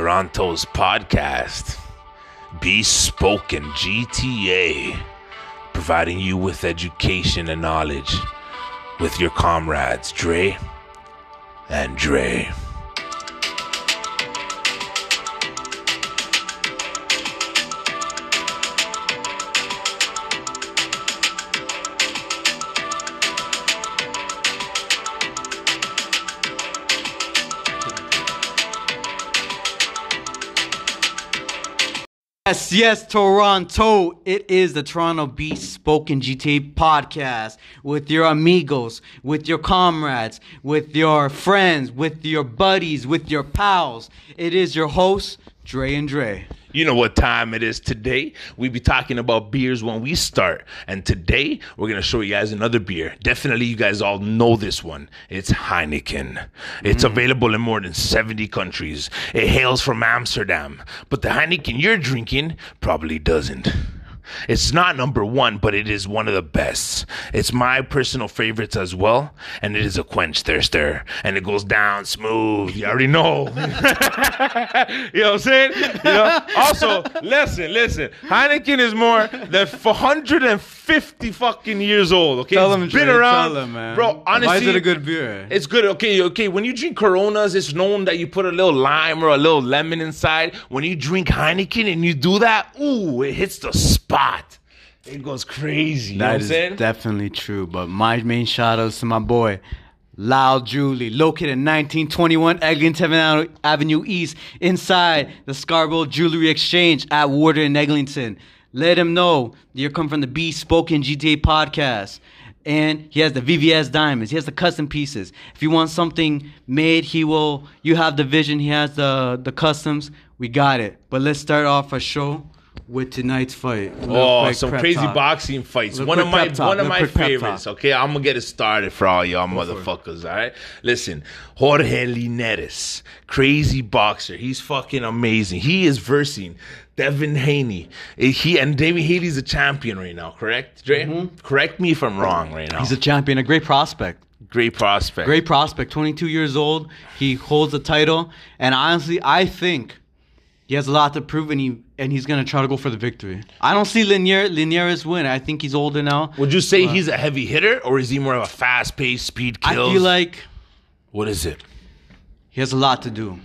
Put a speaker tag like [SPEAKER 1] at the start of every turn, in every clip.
[SPEAKER 1] Toronto's podcast, Bespoken GTA, providing you with education and knowledge with your comrades, Dre and Dre.
[SPEAKER 2] Yes, Toronto. It is the Toronto Beast Spoken GTA podcast with your amigos, with your comrades, with your friends, with your buddies, with your pals. It is your host, Dre and Dre.
[SPEAKER 1] You know what time it is today? We be talking about beers when we start. And today we're gonna show you guys another beer. Definitely you guys all know this one. It's Heineken. It's mm. available in more than 70 countries. It hails from Amsterdam. But the Heineken you're drinking probably doesn't. It's not number one, but it is one of the best. It's my personal favorites as well, and it is a quench thirster, and it goes down smooth. You already know. you know what I'm saying? You know? Also, listen, listen. Heineken is more than 450 fucking years old. Okay,
[SPEAKER 2] Tell
[SPEAKER 1] It's
[SPEAKER 2] them,
[SPEAKER 1] been
[SPEAKER 2] Dre,
[SPEAKER 1] around,
[SPEAKER 2] tell them, man.
[SPEAKER 1] bro. Honestly,
[SPEAKER 2] Why is it a good beer?
[SPEAKER 1] it's good. Okay, okay. When you drink Coronas, it's known that you put a little lime or a little lemon inside. When you drink Heineken and you do that, ooh, it hits the spot. It goes crazy. You
[SPEAKER 2] That
[SPEAKER 1] saying?
[SPEAKER 2] definitely true. But my main shout outs to my boy, Lyle Julie, located in 1921 Eglinton Avenue East, inside the Scarborough Jewelry Exchange at Warden and Eglinton. Let him know you're coming from the B Spoken GTA podcast. And he has the VVS diamonds. He has the custom pieces. If you want something made, he will. You have the vision. He has the the customs. We got it. But let's start off our show with tonight's fight.
[SPEAKER 1] Oh, some crazy
[SPEAKER 2] talk.
[SPEAKER 1] boxing fights. One of my
[SPEAKER 2] talk,
[SPEAKER 1] one of my favorites. Okay, I'm gonna get it started for all y'all motherfuckers. All right, listen, Jorge Linares, crazy boxer. He's fucking amazing. He is versing Devin Haney. Eh, He and David Haney's a champion right now. Correct, Dre? Correct me if I'm wrong right now.
[SPEAKER 2] Mm-hmm. He's a champion, a great prospect.
[SPEAKER 1] great prospect.
[SPEAKER 2] Great prospect, 22 years old. He holds the title, and honestly, I think he has a lot to prove, and he and he's gonna try to go for the victory. I don't see Linares Linares's win. I think he's older now.
[SPEAKER 1] Would you say he's a heavy hitter, or is he more of a fast-paced speed
[SPEAKER 2] kill?
[SPEAKER 1] I
[SPEAKER 2] feel like
[SPEAKER 1] what is it?
[SPEAKER 2] he has a lot to do.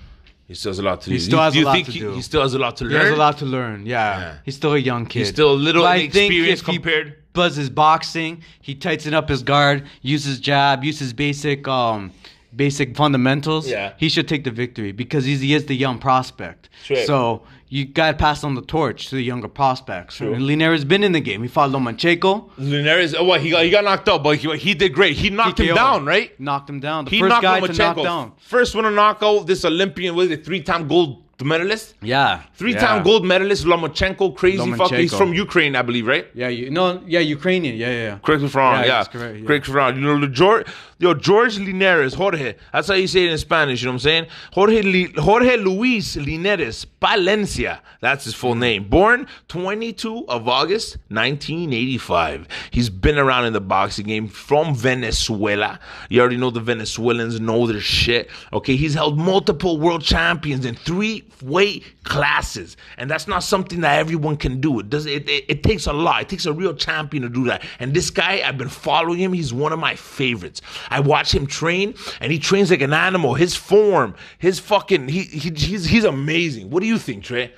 [SPEAKER 1] He still has a lot to do.
[SPEAKER 2] He still has
[SPEAKER 1] do
[SPEAKER 2] a lot
[SPEAKER 1] think
[SPEAKER 2] to
[SPEAKER 1] he,
[SPEAKER 2] do.
[SPEAKER 1] he still has a lot to
[SPEAKER 2] He
[SPEAKER 1] learn?
[SPEAKER 2] has a lot to learn. Yeah,
[SPEAKER 1] Yeah.
[SPEAKER 2] he's still a young kid.
[SPEAKER 1] He's still a little
[SPEAKER 2] But
[SPEAKER 1] inexperienced
[SPEAKER 2] he
[SPEAKER 1] compared-
[SPEAKER 2] Does boxing, he tightens up his guard, uses jab, uses basic um basic fundamentals.
[SPEAKER 1] Yeah.
[SPEAKER 2] he should take the victory because he's, he is the young prospect.
[SPEAKER 1] True.
[SPEAKER 2] So you got to pass on the torch to the younger prospects.
[SPEAKER 1] True.
[SPEAKER 2] And Linares been in the game. He fought Lomachenko.
[SPEAKER 1] Linares, oh, what he got? He got knocked out, but he, he did great. He knocked him down, right?
[SPEAKER 2] Knocked him down. The
[SPEAKER 1] He
[SPEAKER 2] first
[SPEAKER 1] knocked
[SPEAKER 2] guy to knock down.
[SPEAKER 1] First one to knock out this Olympian, was a three-time gold medalist?
[SPEAKER 2] Yeah,
[SPEAKER 1] Three-time
[SPEAKER 2] yeah.
[SPEAKER 1] gold medalist Lomachenko, crazy fucker. He's from Ukraine, I believe, right?
[SPEAKER 2] Yeah, you no, yeah, Ukrainian. Yeah, yeah. yeah.
[SPEAKER 1] Correct me if I'm wrong.
[SPEAKER 2] Yeah,
[SPEAKER 1] Yeah,
[SPEAKER 2] correct, yeah.
[SPEAKER 1] correct if I'm wrong. You know, the George, yo, George Linares, Jorge. That's how you say it in Spanish. You know what I'm saying? Jorge, Li, Jorge Luis Linares Palencia. That's his full name. Born 22 of August 1985. He's been around in the boxing game from Venezuela. You already know the Venezuelans know their shit. Okay, he's held multiple world champions in three weight classes, and that's not something that everyone can do. It does. It, it, it takes a lot. It takes a real champion to do that. And this guy, I've been following him. He's one of my favorites. I watch him train, and he trains like an animal. His form, his fucking, he, he he's he's amazing. What do you think, Dre?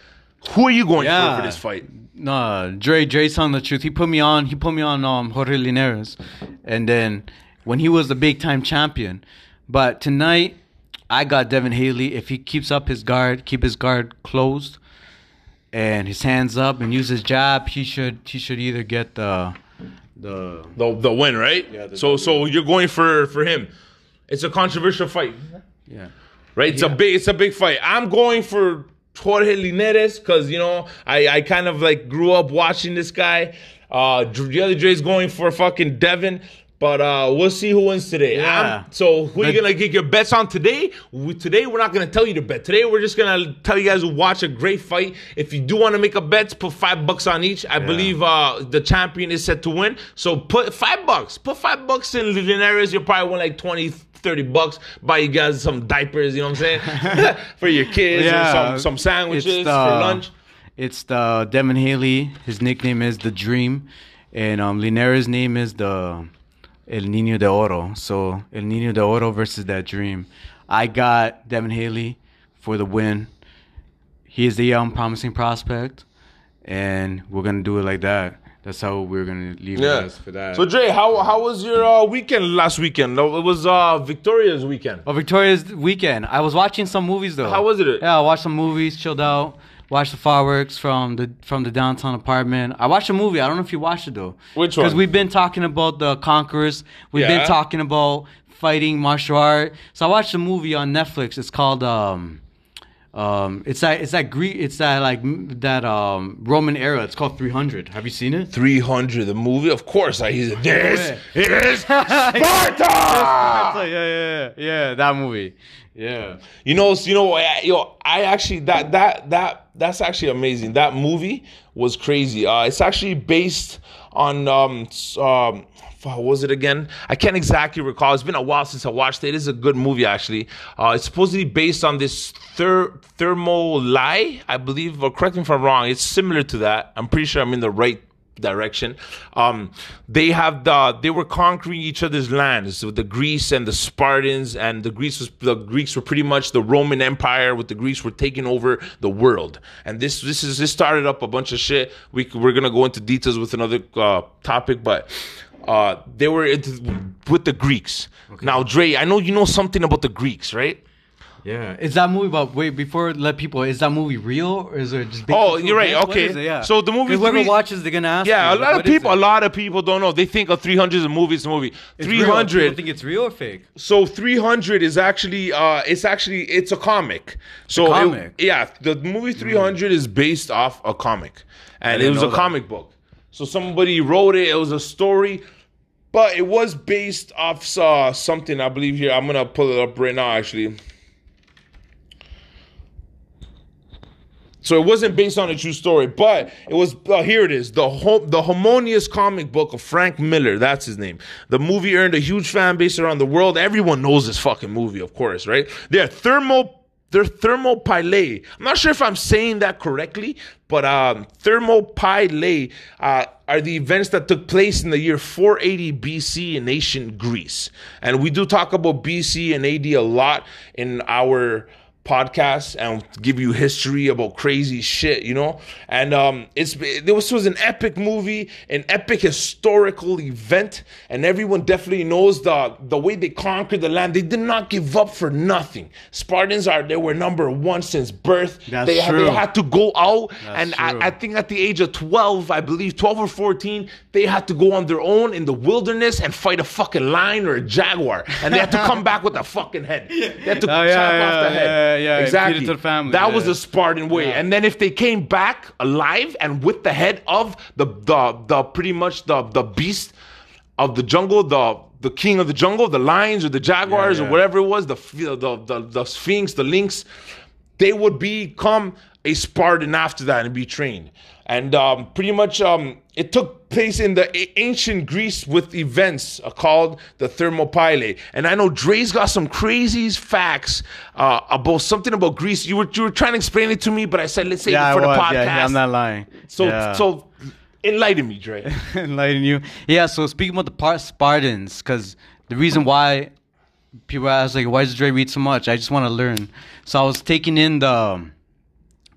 [SPEAKER 1] Who are you going for for this fight?
[SPEAKER 2] No, Dre, Dre's telling the truth. He put me on. He put me on um, Jorge Linares, and then when he was the big time champion. But tonight, I got Devin Haney. If he keeps up his guard, keep his guard closed, and his hands up, and use his jab, he should he should either get the the
[SPEAKER 1] The the win, right?
[SPEAKER 2] Yeah,
[SPEAKER 1] so so you're going for for him. It's a controversial fight.
[SPEAKER 2] yeah.
[SPEAKER 1] right? It's a big, it's a big fight. I'm going for Jorge Linares because you know I, I kind of like grew up watching this guy. Uh, the other Dre's going for fucking Devin, but uh, we'll see who wins today.
[SPEAKER 2] Yeah.
[SPEAKER 1] So who are you gonna get your bets on today? We, today we're not gonna tell you to bet. Today we're just gonna tell you guys to watch a great fight. If you do want to make a bet, put five bucks on each. I believe uh, the champion is set to win. So put five bucks. Put five bucks in Linares. You'll probably win like 20, 30 bucks, buy you guys some diapers, you know what I'm saying? for your kids or some, some sandwiches
[SPEAKER 2] the-
[SPEAKER 1] for lunch.
[SPEAKER 2] It's the Devin Haney. His nickname is the Dream, and um, Linares' name is the El Niño de Oro. So El Niño de Oro versus that Dream. I got Devin Haney for the win. He is the young, promising prospect, and we're gonna do it like that. That's how we're gonna leave it
[SPEAKER 1] Yeah.
[SPEAKER 2] as for that.
[SPEAKER 1] So Dre, how how was your uh, weekend last weekend? No, It was uh, Victoria's weekend.
[SPEAKER 2] Oh, Victoria's weekend. I was watching some movies though.
[SPEAKER 1] How was it?
[SPEAKER 2] Yeah, I watched some movies, chilled out, watched the fireworks from the from the downtown apartment. I watched a movie. I don't know if you watched it though.
[SPEAKER 1] Which one?
[SPEAKER 2] Because we've been talking about the conquerors. We've
[SPEAKER 1] Yeah.
[SPEAKER 2] been talking about fighting martial art. So I watched a movie on Netflix. It's called um. Um, it's that it's that Greek it's that like that um Roman era. It's called 300. Have you seen it?
[SPEAKER 1] 300, the movie. Of course, I he's this is Sparta.
[SPEAKER 2] yeah, yeah, yeah, yeah, that movie. Yeah.
[SPEAKER 1] You know, you know, I- yo, I actually that that that that's actually amazing. That movie was crazy. Uh, it's actually based on um um. What was it again? I can't exactly recall. It's been a while since I watched it. It is a good movie, actually. Uh, it's supposedly based on this ther- lie, I believe, or correct me if I'm wrong. It's similar to that. I'm pretty sure I'm in the right direction. Um, they have the they were conquering each other's lands with the Greece and the Spartans, and the Greece was the Greeks were pretty much the Roman Empire. With the Greeks were taking over the world, and this this is this started up a bunch of shit. We we're gonna go into details with another uh, topic, but. Uh, they were into, with the Greeks. Now, Dre, I know you know something about the Greeks, right?
[SPEAKER 2] Yeah, is that movie? But wait, before let people, is that movie real or is it just?
[SPEAKER 1] Oh, you're right?
[SPEAKER 2] What
[SPEAKER 1] okay.
[SPEAKER 2] is it? Yeah.
[SPEAKER 1] So the movie
[SPEAKER 2] whoever
[SPEAKER 1] three-
[SPEAKER 2] watches, they're gonna ask.
[SPEAKER 1] Yeah, a lot of
[SPEAKER 2] what is
[SPEAKER 1] people, a
[SPEAKER 2] it?
[SPEAKER 1] lot of people don't know. They think of 300 is a movie. It's a movie.
[SPEAKER 2] It's real.
[SPEAKER 1] 300.
[SPEAKER 2] People think it's real or fake.
[SPEAKER 1] So 300 is actually uh it's actually it's a comic. So it-
[SPEAKER 2] comic?
[SPEAKER 1] yeah, the movie 300 is based off a comic. And it was a
[SPEAKER 2] that.
[SPEAKER 1] comic book. So somebody wrote it, it was a story, but it was based off uh, something I believe here. I'm going to pull it up right now actually. So it wasn't based on a true story, but it was. Uh, here it is: the the harmonious comic book of Frank Miller. That's his name. The movie earned a huge fan base around the world. Everyone knows this fucking movie, of course, right? They're thermo. They're thermopylae. I'm not sure if I'm saying that correctly, but um, thermopylae uh, are the events that took place in the year 480 BC in ancient Greece. And we do talk about BC and AD a lot in our podcasts and give you history about crazy shit, you know. And um, it's this was an epic movie, an epic historical event, and everyone definitely knows the the way they conquered the land. They did not give up for nothing. Spartans are they were number one since birth.
[SPEAKER 2] That's
[SPEAKER 1] they, had,
[SPEAKER 2] true.
[SPEAKER 1] they had to go out, and. I, I think at the age of twelve, I believe twelve or fourteen, they had to go on their own in the wilderness and fight a fucking lion or a jaguar, and they had to come back with a fucking head. They had to
[SPEAKER 2] Oh, yeah,
[SPEAKER 1] chop off
[SPEAKER 2] yeah,
[SPEAKER 1] the head.
[SPEAKER 2] Yeah, yeah, feed it
[SPEAKER 1] exactly.
[SPEAKER 2] to the family,
[SPEAKER 1] That was
[SPEAKER 2] yeah.
[SPEAKER 1] the Spartan way. And then if they came back alive and with the head of the the the pretty much the the beast of the jungle, the the king of the jungle, the lions or the jaguars
[SPEAKER 2] Yeah,
[SPEAKER 1] or whatever it was, the the the the, the sphinx, the lynx, they would become a Spartan after that and be trained. And um, pretty much um, it took place in the a- ancient Greece with events uh, called the Thermopylae. And I know Dre's got some crazy facts uh, about something about Greece. You were you were trying to explain it to me, but I said let's save
[SPEAKER 2] Yeah,
[SPEAKER 1] it
[SPEAKER 2] I
[SPEAKER 1] for the
[SPEAKER 2] was.
[SPEAKER 1] podcast.
[SPEAKER 2] Yeah, yeah, I'm not lying.
[SPEAKER 1] so
[SPEAKER 2] Yeah.
[SPEAKER 1] so enlighten me, Dre.
[SPEAKER 2] enlighten you. Yeah, so speaking about the part Spartans, because the reason why people ask like, why does Dre read so much? I just want to learn. So I was taking in the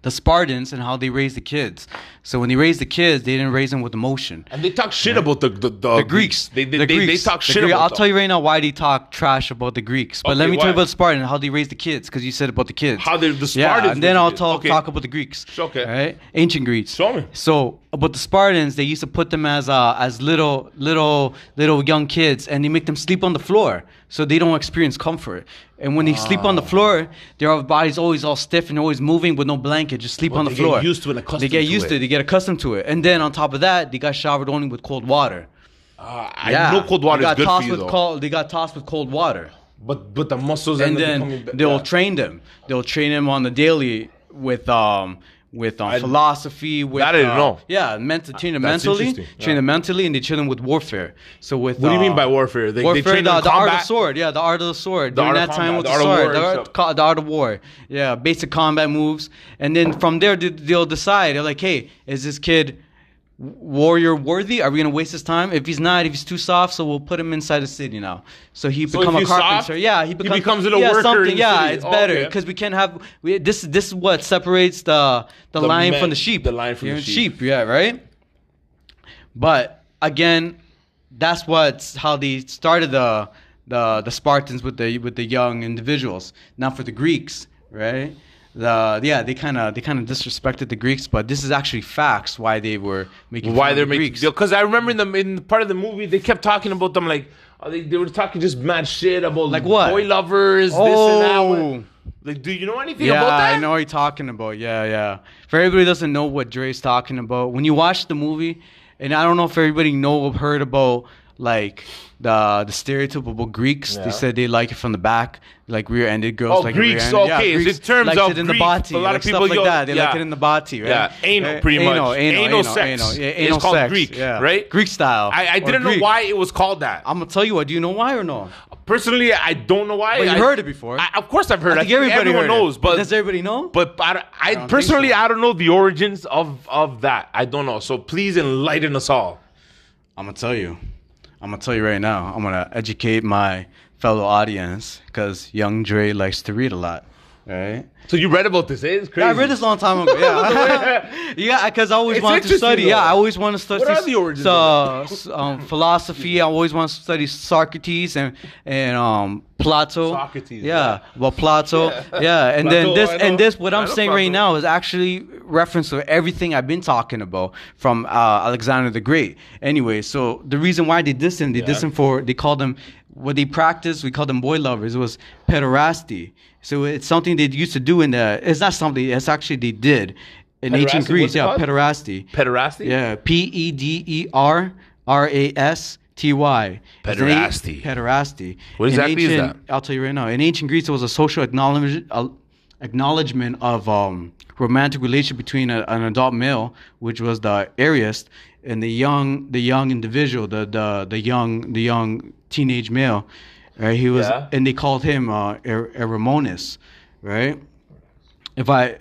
[SPEAKER 2] the Spartans and how they raised the kids. So when they raised the kids, they didn't raise them with emotion.
[SPEAKER 1] And they talk shit about the the, the,
[SPEAKER 2] The Greeks,
[SPEAKER 1] They they,
[SPEAKER 2] the
[SPEAKER 1] they,
[SPEAKER 2] Greeks,
[SPEAKER 1] they talk
[SPEAKER 2] the
[SPEAKER 1] shit
[SPEAKER 2] Greek-
[SPEAKER 1] about
[SPEAKER 2] I'll
[SPEAKER 1] them.
[SPEAKER 2] tell you right now why they talk trash about the Greeks. But let
[SPEAKER 1] Okay,
[SPEAKER 2] me tell you about Spartan and how they raised the kids, because you said about the kids.
[SPEAKER 1] How they- the
[SPEAKER 2] yeah, and then I'll talk
[SPEAKER 1] Okay.
[SPEAKER 2] talk about the Greeks.
[SPEAKER 1] Okay.
[SPEAKER 2] right, ancient Greeks.
[SPEAKER 1] Show me.
[SPEAKER 2] So about the Spartans, they used to put them as uh, as little little little young kids, and they make them sleep on the floor so they don't experience comfort. And when they sleep on the floor, their body's always all stiff and always moving with no blanket, just sleep
[SPEAKER 1] Well,
[SPEAKER 2] on the
[SPEAKER 1] they get
[SPEAKER 2] floor.
[SPEAKER 1] used to it and accustomed
[SPEAKER 2] They get
[SPEAKER 1] to
[SPEAKER 2] used to it. They get accustomed to it, and then on top of that, they got showered only with cold water.
[SPEAKER 1] Uh, I know cold water
[SPEAKER 2] they
[SPEAKER 1] is
[SPEAKER 2] got
[SPEAKER 1] good
[SPEAKER 2] tossed
[SPEAKER 1] for you
[SPEAKER 2] with
[SPEAKER 1] though.
[SPEAKER 2] cold. They got tossed with cold water,
[SPEAKER 1] but but the muscles
[SPEAKER 2] and
[SPEAKER 1] end up
[SPEAKER 2] then
[SPEAKER 1] becoming
[SPEAKER 2] they'll
[SPEAKER 1] yeah.
[SPEAKER 2] train them. They'll train them on the daily with um with um,
[SPEAKER 1] I-
[SPEAKER 2] philosophy. With
[SPEAKER 1] I didn't
[SPEAKER 2] uh,
[SPEAKER 1] know.
[SPEAKER 2] Yeah, mental, train them
[SPEAKER 1] That's
[SPEAKER 2] mentally, train
[SPEAKER 1] Yeah.
[SPEAKER 2] them mentally, and they train them with warfare. So with
[SPEAKER 1] What do you mean
[SPEAKER 2] uh,
[SPEAKER 1] by warfare? They,
[SPEAKER 2] warfare,
[SPEAKER 1] they train
[SPEAKER 2] the, the art of
[SPEAKER 1] combat?
[SPEAKER 2] sword, yeah, the art of the sword.
[SPEAKER 1] The
[SPEAKER 2] During that time with
[SPEAKER 1] the
[SPEAKER 2] the, sword,
[SPEAKER 1] war
[SPEAKER 2] the art, the art of war, yeah, basic combat moves, and then from there they'll decide. They're like, hey, is this kid warrior worthy? Are we gonna waste his time? If he's not, if he's too soft, so we'll put him inside the city now. So he
[SPEAKER 1] So
[SPEAKER 2] become a carpenter.
[SPEAKER 1] soft,
[SPEAKER 2] yeah, he
[SPEAKER 1] he
[SPEAKER 2] becomes,
[SPEAKER 1] a
[SPEAKER 2] yeah,
[SPEAKER 1] worker
[SPEAKER 2] something.
[SPEAKER 1] in the
[SPEAKER 2] yeah, it's
[SPEAKER 1] Oh,
[SPEAKER 2] better
[SPEAKER 1] okay.
[SPEAKER 2] because we can't have we, this. This is what separates the the,
[SPEAKER 1] The
[SPEAKER 2] lion
[SPEAKER 1] man-
[SPEAKER 2] from the sheep.
[SPEAKER 1] the lion from
[SPEAKER 2] You
[SPEAKER 1] the
[SPEAKER 2] know,
[SPEAKER 1] sheep.
[SPEAKER 2] Yeah, right. But again, that's what's how they started the the the Spartans with the with the young individuals. Not for the Greeks, right? The yeah, they kind of they kind of disrespected the Greeks, but this is actually facts why they were making
[SPEAKER 1] Why they're
[SPEAKER 2] the
[SPEAKER 1] making
[SPEAKER 2] Greeks.
[SPEAKER 1] because I remember in the in part of the movie they kept talking about them like oh, they, they were talking just mad shit about
[SPEAKER 2] Like what?
[SPEAKER 1] boy lovers this
[SPEAKER 2] Oh.
[SPEAKER 1] and that. Oh. Like, do you know anything
[SPEAKER 2] Yeah,
[SPEAKER 1] about that?
[SPEAKER 2] I know what you're talking about. Yeah, yeah. For everybody doesn't know what Dre's talking about, when you watch the movie, and I don't know if everybody know or heard about like the the stereotypical Greeks.
[SPEAKER 1] Yeah.
[SPEAKER 2] They said they like it from the back, like rear-ended girls.
[SPEAKER 1] Oh,
[SPEAKER 2] like
[SPEAKER 1] Greeks,
[SPEAKER 2] rear-ended.
[SPEAKER 1] Okay, it's
[SPEAKER 2] Greeks
[SPEAKER 1] in terms of
[SPEAKER 2] it in the
[SPEAKER 1] Greek,
[SPEAKER 2] body,
[SPEAKER 1] a lot of
[SPEAKER 2] like
[SPEAKER 1] people
[SPEAKER 2] like
[SPEAKER 1] yo-
[SPEAKER 2] that. They like it in the body, right?
[SPEAKER 1] Yeah, anal,
[SPEAKER 2] Eh,
[SPEAKER 1] pretty
[SPEAKER 2] anal,
[SPEAKER 1] much.
[SPEAKER 2] Anal,
[SPEAKER 1] Anal
[SPEAKER 2] anal,
[SPEAKER 1] sex.
[SPEAKER 2] anal, yeah,
[SPEAKER 1] It's called
[SPEAKER 2] sex,
[SPEAKER 1] Greek,
[SPEAKER 2] yeah.
[SPEAKER 1] right?
[SPEAKER 2] Greek style.
[SPEAKER 1] I, I didn't know why it was called that.
[SPEAKER 2] I'm gonna tell you what. Do you know why or no?
[SPEAKER 1] Personally, I don't know why.
[SPEAKER 2] But you
[SPEAKER 1] I-
[SPEAKER 2] heard it before.
[SPEAKER 1] I, of course, I've heard.
[SPEAKER 2] I
[SPEAKER 1] I
[SPEAKER 2] think everybody
[SPEAKER 1] everyone
[SPEAKER 2] heard it.
[SPEAKER 1] knows, but
[SPEAKER 2] does everybody know?
[SPEAKER 1] But I, I, personally,
[SPEAKER 2] so.
[SPEAKER 1] I don't know the origins of of that. I don't know. So please enlighten us all.
[SPEAKER 2] I'm gonna tell you. I'm gonna tell you right now. I'm gonna educate my fellow audience because young Dre likes to read a lot. Right?
[SPEAKER 1] So you read about this? eh? It's crazy.
[SPEAKER 2] Yeah, I read this a long time ago. Yeah, yeah, because I always
[SPEAKER 1] It's
[SPEAKER 2] wanted to study.
[SPEAKER 1] though.
[SPEAKER 2] Yeah, I always want to study.
[SPEAKER 1] What are the origins
[SPEAKER 2] So, um, philosophy. I always want to study Socrates and and um Plato.
[SPEAKER 1] Socrates,
[SPEAKER 2] Yeah,
[SPEAKER 1] yeah.
[SPEAKER 2] well Plato.
[SPEAKER 1] Yeah.
[SPEAKER 2] Yeah, and
[SPEAKER 1] Plato,
[SPEAKER 2] then this and this. What I'm saying right now is actually reference to everything I've been talking about from uh, Alexander the Great. Anyway, so the reason why they dissed him, they dissed
[SPEAKER 1] Yeah.
[SPEAKER 2] him for they called them what they practiced. We called them boy lovers. It was pederasty. So it's something they used to do in the. It's not something. It's actually they did in ancient Greece. Yeah,
[SPEAKER 1] called?
[SPEAKER 2] pederasty.
[SPEAKER 1] Pederasty.
[SPEAKER 2] Yeah, P E D E R R A S T Y. It's an a-
[SPEAKER 1] Pederasty.
[SPEAKER 2] Pederasty.
[SPEAKER 1] What exactly is
[SPEAKER 2] ancient- I'll tell you right now. In ancient Greece, it was a social acknowledgement, uh, acknowledgement of um, romantic relationship between a, an adult male, which was the aorist, and the young, the young individual, the the the young, the young teenage male. Right? He was,
[SPEAKER 1] Yeah.
[SPEAKER 2] and they called him uh, Er- Eremonis. Right? If I,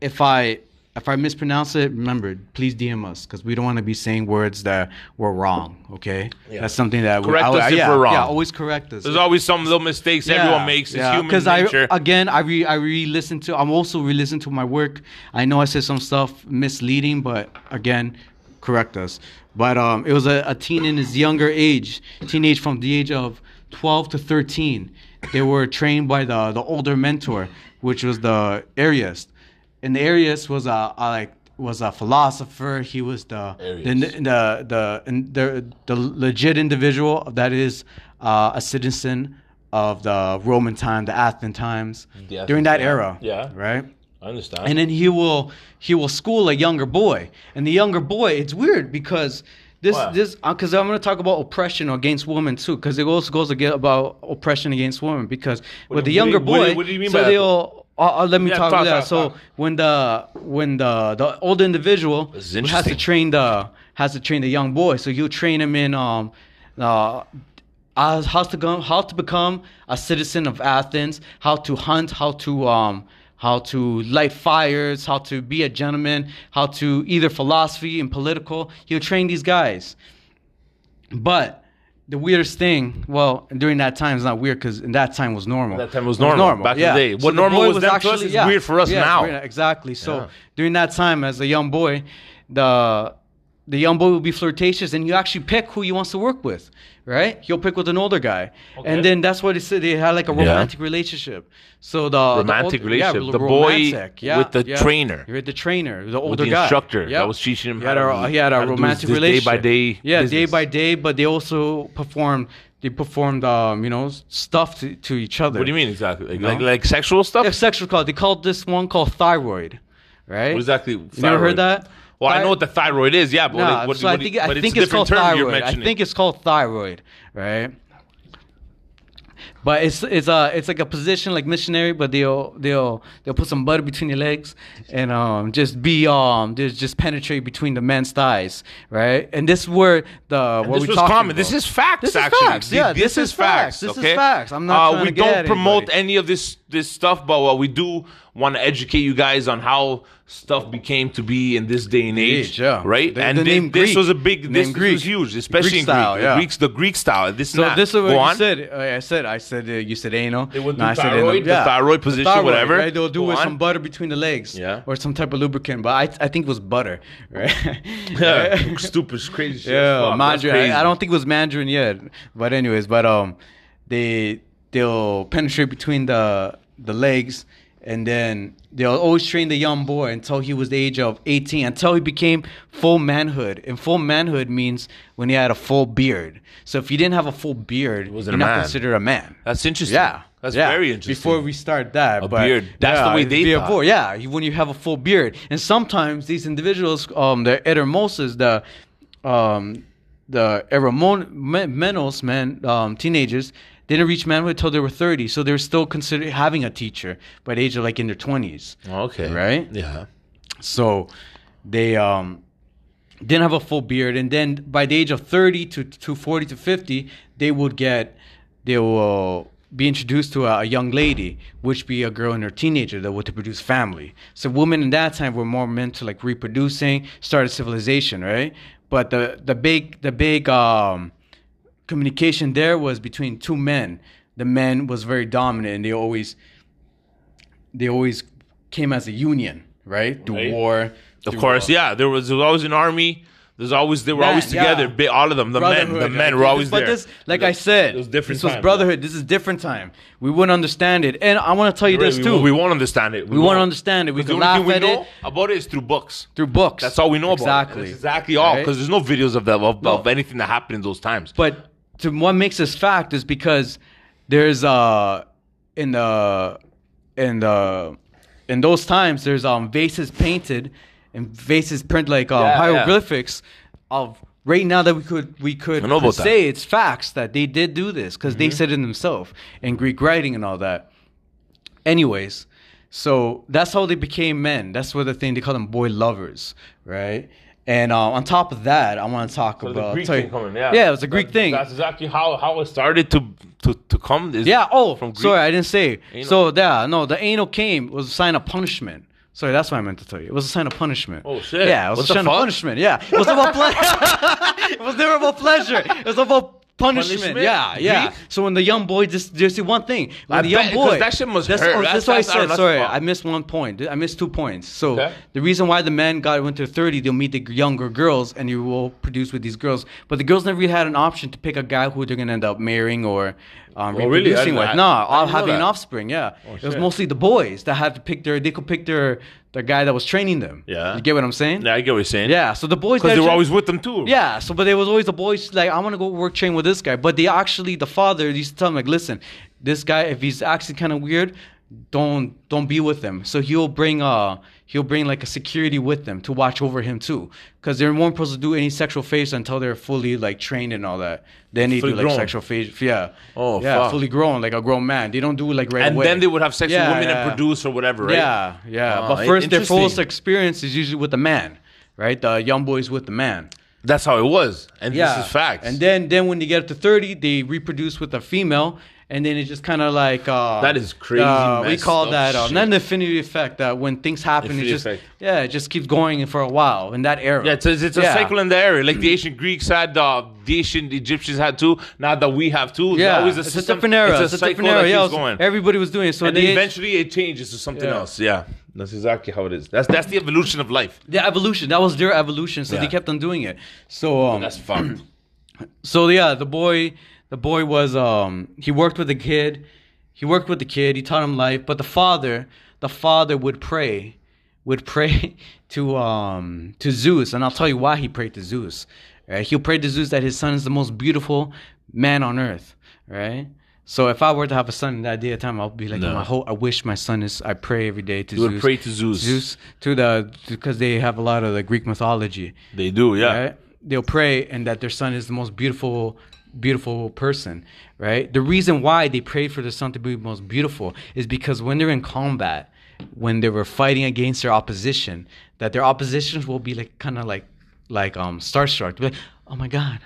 [SPEAKER 2] if I. If I mispronounce it, remember, please DM us because we don't want to be saying words that were wrong. Okay,
[SPEAKER 1] Yeah.
[SPEAKER 2] that's something that we,
[SPEAKER 1] Correct
[SPEAKER 2] I-
[SPEAKER 1] us if
[SPEAKER 2] yeah,
[SPEAKER 1] we're wrong.
[SPEAKER 2] Yeah, always correct us.
[SPEAKER 1] There's always some little mistakes everyone makes. It's human
[SPEAKER 2] Because
[SPEAKER 1] nature.
[SPEAKER 2] I again, I re I re-listen to. I'm also re-listen to my work. I know I said some stuff misleading, but again, correct us. But um, it was a, a teen in his younger age, teenage from the age of 12 to 13. They were trained by the the older mentor, which was the Arius. And the Arius was a, a like was a philosopher. He was the the the the the, the legit individual that is uh, a citizen of the Roman time, the Athens times,
[SPEAKER 1] The
[SPEAKER 2] during that era.
[SPEAKER 1] Yeah.
[SPEAKER 2] Right.
[SPEAKER 1] I understand.
[SPEAKER 2] And then he will he will school a younger boy, and the younger boy, it's weird because this
[SPEAKER 1] Why?
[SPEAKER 2] this because I'm going to talk about oppression against women too, because it also goes again about oppression against women. Because with
[SPEAKER 1] do
[SPEAKER 2] the
[SPEAKER 1] you-
[SPEAKER 2] younger
[SPEAKER 1] what do
[SPEAKER 2] boy,
[SPEAKER 1] what do you mean
[SPEAKER 2] so
[SPEAKER 1] by that?
[SPEAKER 2] they'll. Uh, uh, let me
[SPEAKER 1] Yeah,
[SPEAKER 2] talk
[SPEAKER 1] talk,
[SPEAKER 2] about that.
[SPEAKER 1] talk,
[SPEAKER 2] So
[SPEAKER 1] talk.
[SPEAKER 2] when the when the the old individual has to train the has to train the young boy, so he'll train him in um uh how to go, how to become a citizen of Athens, how to hunt, how to um how to light fires, how to be a gentleman, how to either philosophy and political. He'll train these guys. But the weirdest thing, well, during that time it's not weird because in that time was normal.
[SPEAKER 1] That time was
[SPEAKER 2] It
[SPEAKER 1] normal, back in the day. What normal
[SPEAKER 2] boy
[SPEAKER 1] was then to us is weird for us
[SPEAKER 2] yeah,
[SPEAKER 1] now.
[SPEAKER 2] Exactly. So
[SPEAKER 1] Yeah.
[SPEAKER 2] during that time, as a young boy, the the young boy will be flirtatious, and you actually pick who he wants to work with, right? He'll pick with an older guy,
[SPEAKER 1] Okay.
[SPEAKER 2] and then that's what they said. They had like a
[SPEAKER 1] Yeah.
[SPEAKER 2] romantic relationship. So the the
[SPEAKER 1] Romantic
[SPEAKER 2] old- yeah,
[SPEAKER 1] relationship. The boy
[SPEAKER 2] yeah,
[SPEAKER 1] with the
[SPEAKER 2] yeah.
[SPEAKER 1] trainer.
[SPEAKER 2] You're the trainer, the older
[SPEAKER 1] with the
[SPEAKER 2] guy.
[SPEAKER 1] instructor
[SPEAKER 2] Yep.
[SPEAKER 1] that was teaching him
[SPEAKER 2] He had
[SPEAKER 1] how
[SPEAKER 2] a, he had
[SPEAKER 1] how
[SPEAKER 2] a romantic relationship.
[SPEAKER 1] day by day.
[SPEAKER 2] Yeah, day by day, but they also performed. They performed, um, you know, stuff to, to each other.
[SPEAKER 1] What do you mean exactly? Like,
[SPEAKER 2] know?
[SPEAKER 1] like, like sexual stuff?
[SPEAKER 2] Yeah, sexual called. They called this one called thyroid, right?
[SPEAKER 1] What exactly?
[SPEAKER 2] You never heard that?
[SPEAKER 1] Well, I know what the thyroid is. Yeah, but like, what,
[SPEAKER 2] so
[SPEAKER 1] what,
[SPEAKER 2] I think
[SPEAKER 1] but
[SPEAKER 2] I think
[SPEAKER 1] a
[SPEAKER 2] it's called
[SPEAKER 1] different term you're
[SPEAKER 2] thyroid. I think it's called thyroid, right? But it's it's uh it's like a position like missionary, but they'll they'll they'll put some butter between your legs and um just be um just just penetrate between the men's thighs, right? And this is where the what
[SPEAKER 1] this
[SPEAKER 2] we
[SPEAKER 1] was common.
[SPEAKER 2] about.
[SPEAKER 1] This is facts.
[SPEAKER 2] This is
[SPEAKER 1] actually,
[SPEAKER 2] facts, yeah,
[SPEAKER 1] This,
[SPEAKER 2] this is facts. This is
[SPEAKER 1] okay?
[SPEAKER 2] facts. I'm not
[SPEAKER 1] Uh, we
[SPEAKER 2] to
[SPEAKER 1] don't promote
[SPEAKER 2] anybody.
[SPEAKER 1] any of this this stuff, but what we do want to educate you guys on how stuff became to be in this day and age,
[SPEAKER 2] Age, yeah.
[SPEAKER 1] right?
[SPEAKER 2] The-
[SPEAKER 1] and
[SPEAKER 2] the
[SPEAKER 1] thi-
[SPEAKER 2] name
[SPEAKER 1] this
[SPEAKER 2] Greek.
[SPEAKER 1] was a big.
[SPEAKER 2] Name
[SPEAKER 1] This, this was huge, especially
[SPEAKER 2] Greek
[SPEAKER 1] in
[SPEAKER 2] style,
[SPEAKER 1] Greek.
[SPEAKER 2] yeah.
[SPEAKER 1] The Greeks, the Greek style. This
[SPEAKER 2] So
[SPEAKER 1] not.
[SPEAKER 2] this is what
[SPEAKER 1] Go
[SPEAKER 2] you
[SPEAKER 1] on.
[SPEAKER 2] said. Uh, I said. I said. Uh, you said anal.
[SPEAKER 1] It would
[SPEAKER 2] No,
[SPEAKER 1] do
[SPEAKER 2] I said
[SPEAKER 1] thyroid,
[SPEAKER 2] anal.
[SPEAKER 1] the thyroid position, whatever.
[SPEAKER 2] Right? They'll do
[SPEAKER 1] Go
[SPEAKER 2] with
[SPEAKER 1] on.
[SPEAKER 2] some butter between the legs.
[SPEAKER 1] Yeah.
[SPEAKER 2] Or some type of lubricant, but I I think it was butter. Right.
[SPEAKER 1] Yeah, stupid, crazy shit.
[SPEAKER 2] Yeah,
[SPEAKER 1] Fuck,
[SPEAKER 2] Mandarin.
[SPEAKER 1] crazy.
[SPEAKER 2] I, I don't think it was Mandarin yet. But anyways, but um, they they'll penetrate between the the legs, and then they'll always train the young boy until he was the age of 18, until he became full manhood. And full manhood means when he had a full beard. So if you didn't have a full beard,
[SPEAKER 1] wasn't
[SPEAKER 2] you're not
[SPEAKER 1] man.
[SPEAKER 2] considered a man.
[SPEAKER 1] That's interesting.
[SPEAKER 2] Yeah,
[SPEAKER 1] that's
[SPEAKER 2] yeah.
[SPEAKER 1] very interesting.
[SPEAKER 2] Before we start that,
[SPEAKER 1] A
[SPEAKER 2] but
[SPEAKER 1] beard. That's the way they thought.
[SPEAKER 2] Yeah, when you have a full beard, and sometimes these individuals, um, the etermoses, the, um, the eromenos, men, um, teenagers, didn't reach manhood until they were thirty, so they're still considered having a teacher by the age of like in their twenties.
[SPEAKER 1] okay,
[SPEAKER 2] Right?
[SPEAKER 1] Yeah.
[SPEAKER 2] So they um didn't have a full beard, and then by the age of thirty to to forty to fifty, they would get they will be introduced to a, a young lady, which be a girl in her teenager that would to produce family. So women in that time were more meant to like reproducing, started civilization, right? But the the big the big um communication there was between two men. The men was very dominant, and they always they always came as a union, right? Through
[SPEAKER 1] Right.
[SPEAKER 2] war.
[SPEAKER 1] Of course,
[SPEAKER 2] uh,
[SPEAKER 1] yeah. There was, there was always an army. There's always they were
[SPEAKER 2] Man,
[SPEAKER 1] always together. Bi- All of them, the men, the men were always
[SPEAKER 2] but
[SPEAKER 1] there.
[SPEAKER 2] This, like I said,
[SPEAKER 1] was different
[SPEAKER 2] This was
[SPEAKER 1] times,
[SPEAKER 2] brotherhood. This is different time. We wouldn't understand it, and I want to tell you this
[SPEAKER 1] we,
[SPEAKER 2] too.
[SPEAKER 1] We won't understand it.
[SPEAKER 2] We won't understand it. We can
[SPEAKER 1] the
[SPEAKER 2] laugh
[SPEAKER 1] we
[SPEAKER 2] at it
[SPEAKER 1] about it is through books.
[SPEAKER 2] through books.
[SPEAKER 1] That's all we know about.
[SPEAKER 2] exactly.
[SPEAKER 1] It. That's exactly all.
[SPEAKER 2] Right?
[SPEAKER 1] Because there's no videos of that of,
[SPEAKER 2] No.
[SPEAKER 1] of anything that happened in those times.
[SPEAKER 2] But to what makes this fact is because there's uh in the in the in those times there's um vases painted and vases print like um,
[SPEAKER 1] Yeah, yeah.
[SPEAKER 2] hieroglyphics of right now that we could we could,
[SPEAKER 1] I know
[SPEAKER 2] could
[SPEAKER 1] about that.
[SPEAKER 2] say it's facts that they did do this because
[SPEAKER 1] Mm-hmm.
[SPEAKER 2] they said it themselves in Greek writing and all that. Anyways, so that's how they became men. That's what the thing they call them boy lovers, right? And uh, on top of that, I want to talk
[SPEAKER 1] So
[SPEAKER 2] about
[SPEAKER 1] the Greek
[SPEAKER 2] you-
[SPEAKER 1] thing coming, yeah.
[SPEAKER 2] yeah, it was a Greek
[SPEAKER 1] That-
[SPEAKER 2] thing.
[SPEAKER 1] That's exactly how, how it started to to, to come. Is
[SPEAKER 2] Yeah. Oh,
[SPEAKER 1] from Greek.
[SPEAKER 2] sorry, I didn't say.
[SPEAKER 1] Anal.
[SPEAKER 2] So yeah, no, the anal came was a sign of punishment. Sorry, that's what I meant to tell you. It was a sign of punishment.
[SPEAKER 1] Oh, shit.
[SPEAKER 2] Yeah, it was
[SPEAKER 1] What
[SPEAKER 2] a sign
[SPEAKER 1] fuck?
[SPEAKER 2] of punishment. Yeah, it was about pleasure. it was never about pleasure. It was about punishment.
[SPEAKER 1] Punishment?
[SPEAKER 2] Yeah, yeah. So when the young boy just just see one thing, when
[SPEAKER 1] I
[SPEAKER 2] the young
[SPEAKER 1] bet,
[SPEAKER 2] boy
[SPEAKER 1] that shit must
[SPEAKER 2] that's,
[SPEAKER 1] hurt.
[SPEAKER 2] oh,
[SPEAKER 1] That's-
[SPEAKER 2] that's why I
[SPEAKER 1] that's- I
[SPEAKER 2] said
[SPEAKER 1] know,
[SPEAKER 2] sorry. I missed one point. I missed two points. So
[SPEAKER 1] Okay.
[SPEAKER 2] the reason why the men got went to thirty, they'll meet the younger girls and you will produce with these girls. But the girls never really had an option to pick a guy who they're gonna end up marrying or um,
[SPEAKER 1] Oh, really?
[SPEAKER 2] reproducing
[SPEAKER 1] I-
[SPEAKER 2] with. No, all having
[SPEAKER 1] that.
[SPEAKER 2] offspring. Yeah, it was mostly the boys that had to pick their. They could pick their the guy that was training them.
[SPEAKER 1] Yeah.
[SPEAKER 2] you get what I'm saying?
[SPEAKER 1] Yeah, I get what you're saying.
[SPEAKER 2] Yeah, so the boys
[SPEAKER 1] Because they were always with them too.
[SPEAKER 2] yeah, so but there was always the boys like I want to go work train with this guy, but they actually the father used to tell him like, listen, this guy if he's actually kind of weird, don't don't be with him. So he'll bring uh he'll bring like a security with them to watch over him too, because they're not supposed to do any sexual phase until they're fully like trained and all that. Then they
[SPEAKER 1] Fully
[SPEAKER 2] do like
[SPEAKER 1] grown.
[SPEAKER 2] sexual phase, yeah.
[SPEAKER 1] Oh,
[SPEAKER 2] yeah,
[SPEAKER 1] fuck.
[SPEAKER 2] fully grown like a grown man. They don't do it like right
[SPEAKER 1] And
[SPEAKER 2] away.
[SPEAKER 1] then they would have sex
[SPEAKER 2] Yeah,
[SPEAKER 1] with women
[SPEAKER 2] yeah.
[SPEAKER 1] and produce or whatever, right?
[SPEAKER 2] Yeah, yeah.
[SPEAKER 1] Ah,
[SPEAKER 2] but first, their fullest experience is usually with the man, right? The young boys with the man.
[SPEAKER 1] That's how it was. And this is facts.
[SPEAKER 2] And then then when they get up to 30, they reproduce with a female. And then it's just kind of like uh,
[SPEAKER 1] That is crazy
[SPEAKER 2] Uh, we call that uh, not an affinity effect. That when things happen, it just
[SPEAKER 1] effect.
[SPEAKER 2] yeah, it just keeps going for a while in that era.
[SPEAKER 1] yeah, it's a, it's a
[SPEAKER 2] Yeah.
[SPEAKER 1] cycle in the era. Like the ancient Greeks had, uh, the ancient Egyptians had too. Now that we have too.
[SPEAKER 2] Yeah,
[SPEAKER 1] always a
[SPEAKER 2] it's
[SPEAKER 1] system.
[SPEAKER 2] a different era.
[SPEAKER 1] It's
[SPEAKER 2] It's
[SPEAKER 1] a,
[SPEAKER 2] a,
[SPEAKER 1] cycle
[SPEAKER 2] different era. Yeah, it was-
[SPEAKER 1] going.
[SPEAKER 2] everybody was doing it. So
[SPEAKER 1] and
[SPEAKER 2] the
[SPEAKER 1] then
[SPEAKER 2] age-
[SPEAKER 1] eventually it changes to something
[SPEAKER 2] Yeah.
[SPEAKER 1] else. Yeah, that's exactly how it is. That's that's the evolution of life.
[SPEAKER 2] the evolution that was their evolution. So
[SPEAKER 1] Yeah.
[SPEAKER 2] they kept on doing it. So um,
[SPEAKER 1] That's fun.
[SPEAKER 2] So yeah, the boy, the boy was um he worked with the kid, he worked with the kid, he taught him life. But the father, the father would pray, would pray to um to Zeus, and I'll tell you why he prayed to Zeus. Right? He'll pray to Zeus that his son is the most beautiful man on earth. Right. So if I were to have a son in that day of time, I'll be like,
[SPEAKER 1] No.
[SPEAKER 2] my whole, I wish my son is. I pray every day to Zeus.
[SPEAKER 1] You would pray to Zeus.
[SPEAKER 2] Zeus to the because they have a lot of the Greek mythology
[SPEAKER 1] They do, yeah.
[SPEAKER 2] right? They'll pray and that their son is the most beautiful beautiful person, right? The reason why they prayed for their son to be most beautiful is because when they're in combat, when they were fighting against their opposition, that their oppositions will be like kind of like like um starstruck, like, oh my god.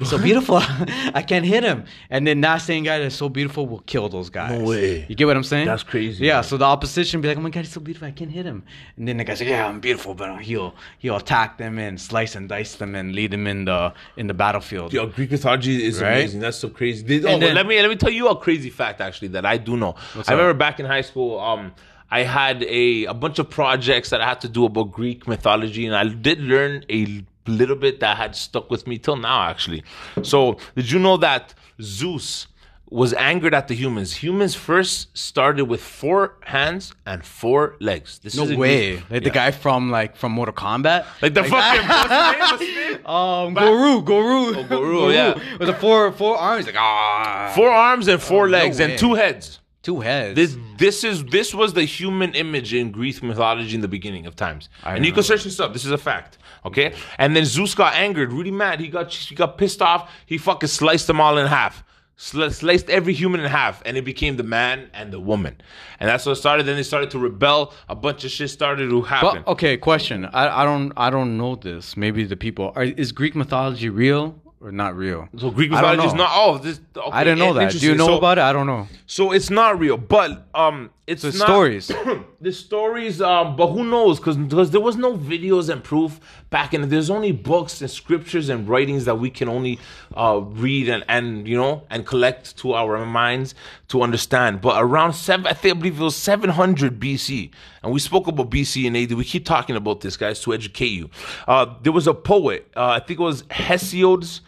[SPEAKER 2] He's so beautiful. I can't hit him. And then that same guy that's so beautiful will kill those guys.
[SPEAKER 1] No way.
[SPEAKER 2] You get what I'm saying?
[SPEAKER 1] That's crazy,
[SPEAKER 2] Yeah.
[SPEAKER 1] man.
[SPEAKER 2] So the opposition be like, "Oh my god, he's so beautiful. I can't hit him." And then the guy's like, "Yeah, I'm beautiful," but he'll he'll attack them and slice and dice them and lead them in the in the battlefield.
[SPEAKER 1] Yo, Greek mythology is
[SPEAKER 2] Right?
[SPEAKER 1] amazing. That's so crazy. They- oh,
[SPEAKER 2] then-
[SPEAKER 1] let me let me tell you a crazy fact actually that I do know. I
[SPEAKER 2] up?
[SPEAKER 1] remember back in high school, um, I had a a bunch of projects that I had to do about Greek mythology, and I did learn a little bit that had stuck with me till now actually. So did you know that Zeus? Was angered at the humans. Humans first started with four hands and four legs. This
[SPEAKER 2] No
[SPEAKER 1] is
[SPEAKER 2] way. Like the guy from like from Mortal Kombat.
[SPEAKER 1] like the fucking what's his name? What's his name?
[SPEAKER 2] Um, Goro, Goro,
[SPEAKER 1] Oh, Goro, yeah.
[SPEAKER 2] With the four four arms, like ah,
[SPEAKER 1] Four arms and four
[SPEAKER 2] no
[SPEAKER 1] legs and two heads.
[SPEAKER 2] Two heads.
[SPEAKER 1] This this is this was the human image in Greek mythology in the beginning of times,
[SPEAKER 2] I
[SPEAKER 1] and you can search this up. This is a fact, okay? And then Zeus got angered, really mad. He got he got pissed off. He fucking sliced them all in half, Sli- sliced every human in half, and it became the man and the woman, and that's what started. Then they started to rebel. A bunch of shit started to happen.
[SPEAKER 2] But okay, question. I, I don't I don't know this. Maybe the people are, is Greek mythology real or not real?
[SPEAKER 1] So Greek mythology is not. Oh, this. Okay,
[SPEAKER 2] I didn't know that. Do you know
[SPEAKER 1] So-
[SPEAKER 2] about it? I don't know.
[SPEAKER 1] So it's not real, but um, it's
[SPEAKER 2] it's
[SPEAKER 1] not,
[SPEAKER 2] stories.
[SPEAKER 1] the stories, um, but who knows? Because there was no videos and proof back in. There's only books and scriptures and writings that we can only uh, read and and you know and collect to our minds to understand. But around seven, I think I believe it was 700 BC, and we spoke about BC and AD. We keep talking about this, guys, to educate you. Uh, there was a poet. Uh, I think it was Hesiod's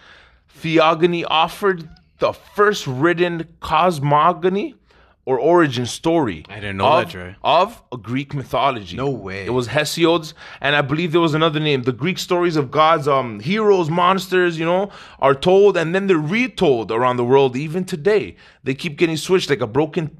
[SPEAKER 1] Theogony offered the first written cosmogony or origin story.
[SPEAKER 2] I didn't know
[SPEAKER 1] of,
[SPEAKER 2] that, Dre.
[SPEAKER 1] Of a Greek mythology.
[SPEAKER 2] No way.
[SPEAKER 1] It was Hesiod's, and I believe there was another name. The Greek stories of gods, um, heroes, monsters, you know, are told and then they're retold around the world even today. They keep getting switched like a broken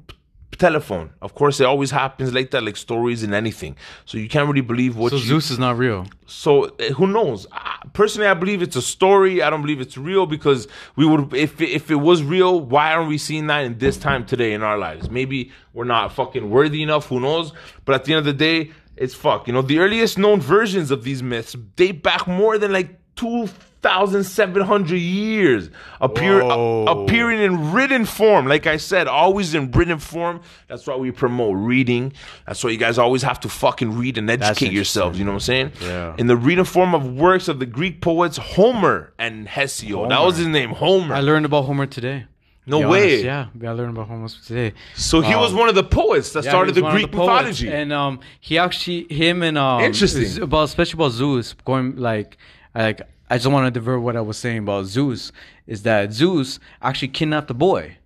[SPEAKER 1] telephone. Of course, it always happens like that, like stories and anything. So you can't really believe what
[SPEAKER 2] So
[SPEAKER 1] you
[SPEAKER 2] Zeus is not real.
[SPEAKER 1] so uh, who knows? I- Personally, I believe it's a story. I don't believe it's real because we would, if it, if it was real, why aren't we seeing that in this time today in our lives? Maybe we're not fucking worthy enough. Who knows? But at the end of the day, it's fuck. You know, the earliest known versions of these myths date back more than like two thousand seven hundred years. Appear a- appearing in written form. Like I said, always in written form. That's why we promote reading. That's why you guys always have to fucking read and educate yourselves. You know what I'm saying?
[SPEAKER 2] Yeah.
[SPEAKER 1] In the written form of works of the Greek poets Homer and Hesiod. That was his name, Homer.
[SPEAKER 2] I learned about Homer today.
[SPEAKER 1] no
[SPEAKER 2] Be
[SPEAKER 1] way.
[SPEAKER 2] honest, Yeah, I learned about Homer today.
[SPEAKER 1] So he was
[SPEAKER 2] Um,
[SPEAKER 1] one of the poets that
[SPEAKER 2] Yeah,
[SPEAKER 1] started the
[SPEAKER 2] was one of
[SPEAKER 1] Greek
[SPEAKER 2] poets.
[SPEAKER 1] mythology.
[SPEAKER 2] and um, he actually him and um,
[SPEAKER 1] Interesting.
[SPEAKER 2] about especially about Zeus going like like I just want to divert what I was saying about Zeus is that Zeus actually kidnapped the boy.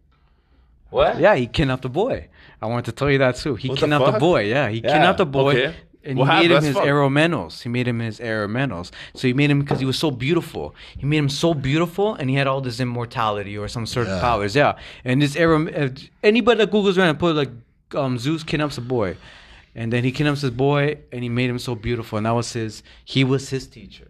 [SPEAKER 1] what?
[SPEAKER 2] Yeah, he kidnapped the boy. I wanted to tell you that too. He
[SPEAKER 1] What
[SPEAKER 2] kidnapped the,
[SPEAKER 1] fuck?
[SPEAKER 2] boy. Yeah, he
[SPEAKER 1] Yeah,
[SPEAKER 2] kidnapped the boy.
[SPEAKER 1] okay.
[SPEAKER 2] And
[SPEAKER 1] What
[SPEAKER 2] he
[SPEAKER 1] happened?
[SPEAKER 2] made him
[SPEAKER 1] That's
[SPEAKER 2] his
[SPEAKER 1] fucked.
[SPEAKER 2] Aromenos. He made him his Aromenos. So he made him because he was so beautiful. He made him so beautiful, and he had all this immortality or some sort of powers. Yeah. And this Arom, uh, anybody that googles around and put like um, Zeus kidnaps a boy, and then he kidnaps his boy, and he made him so beautiful, and that was his. He was his teacher.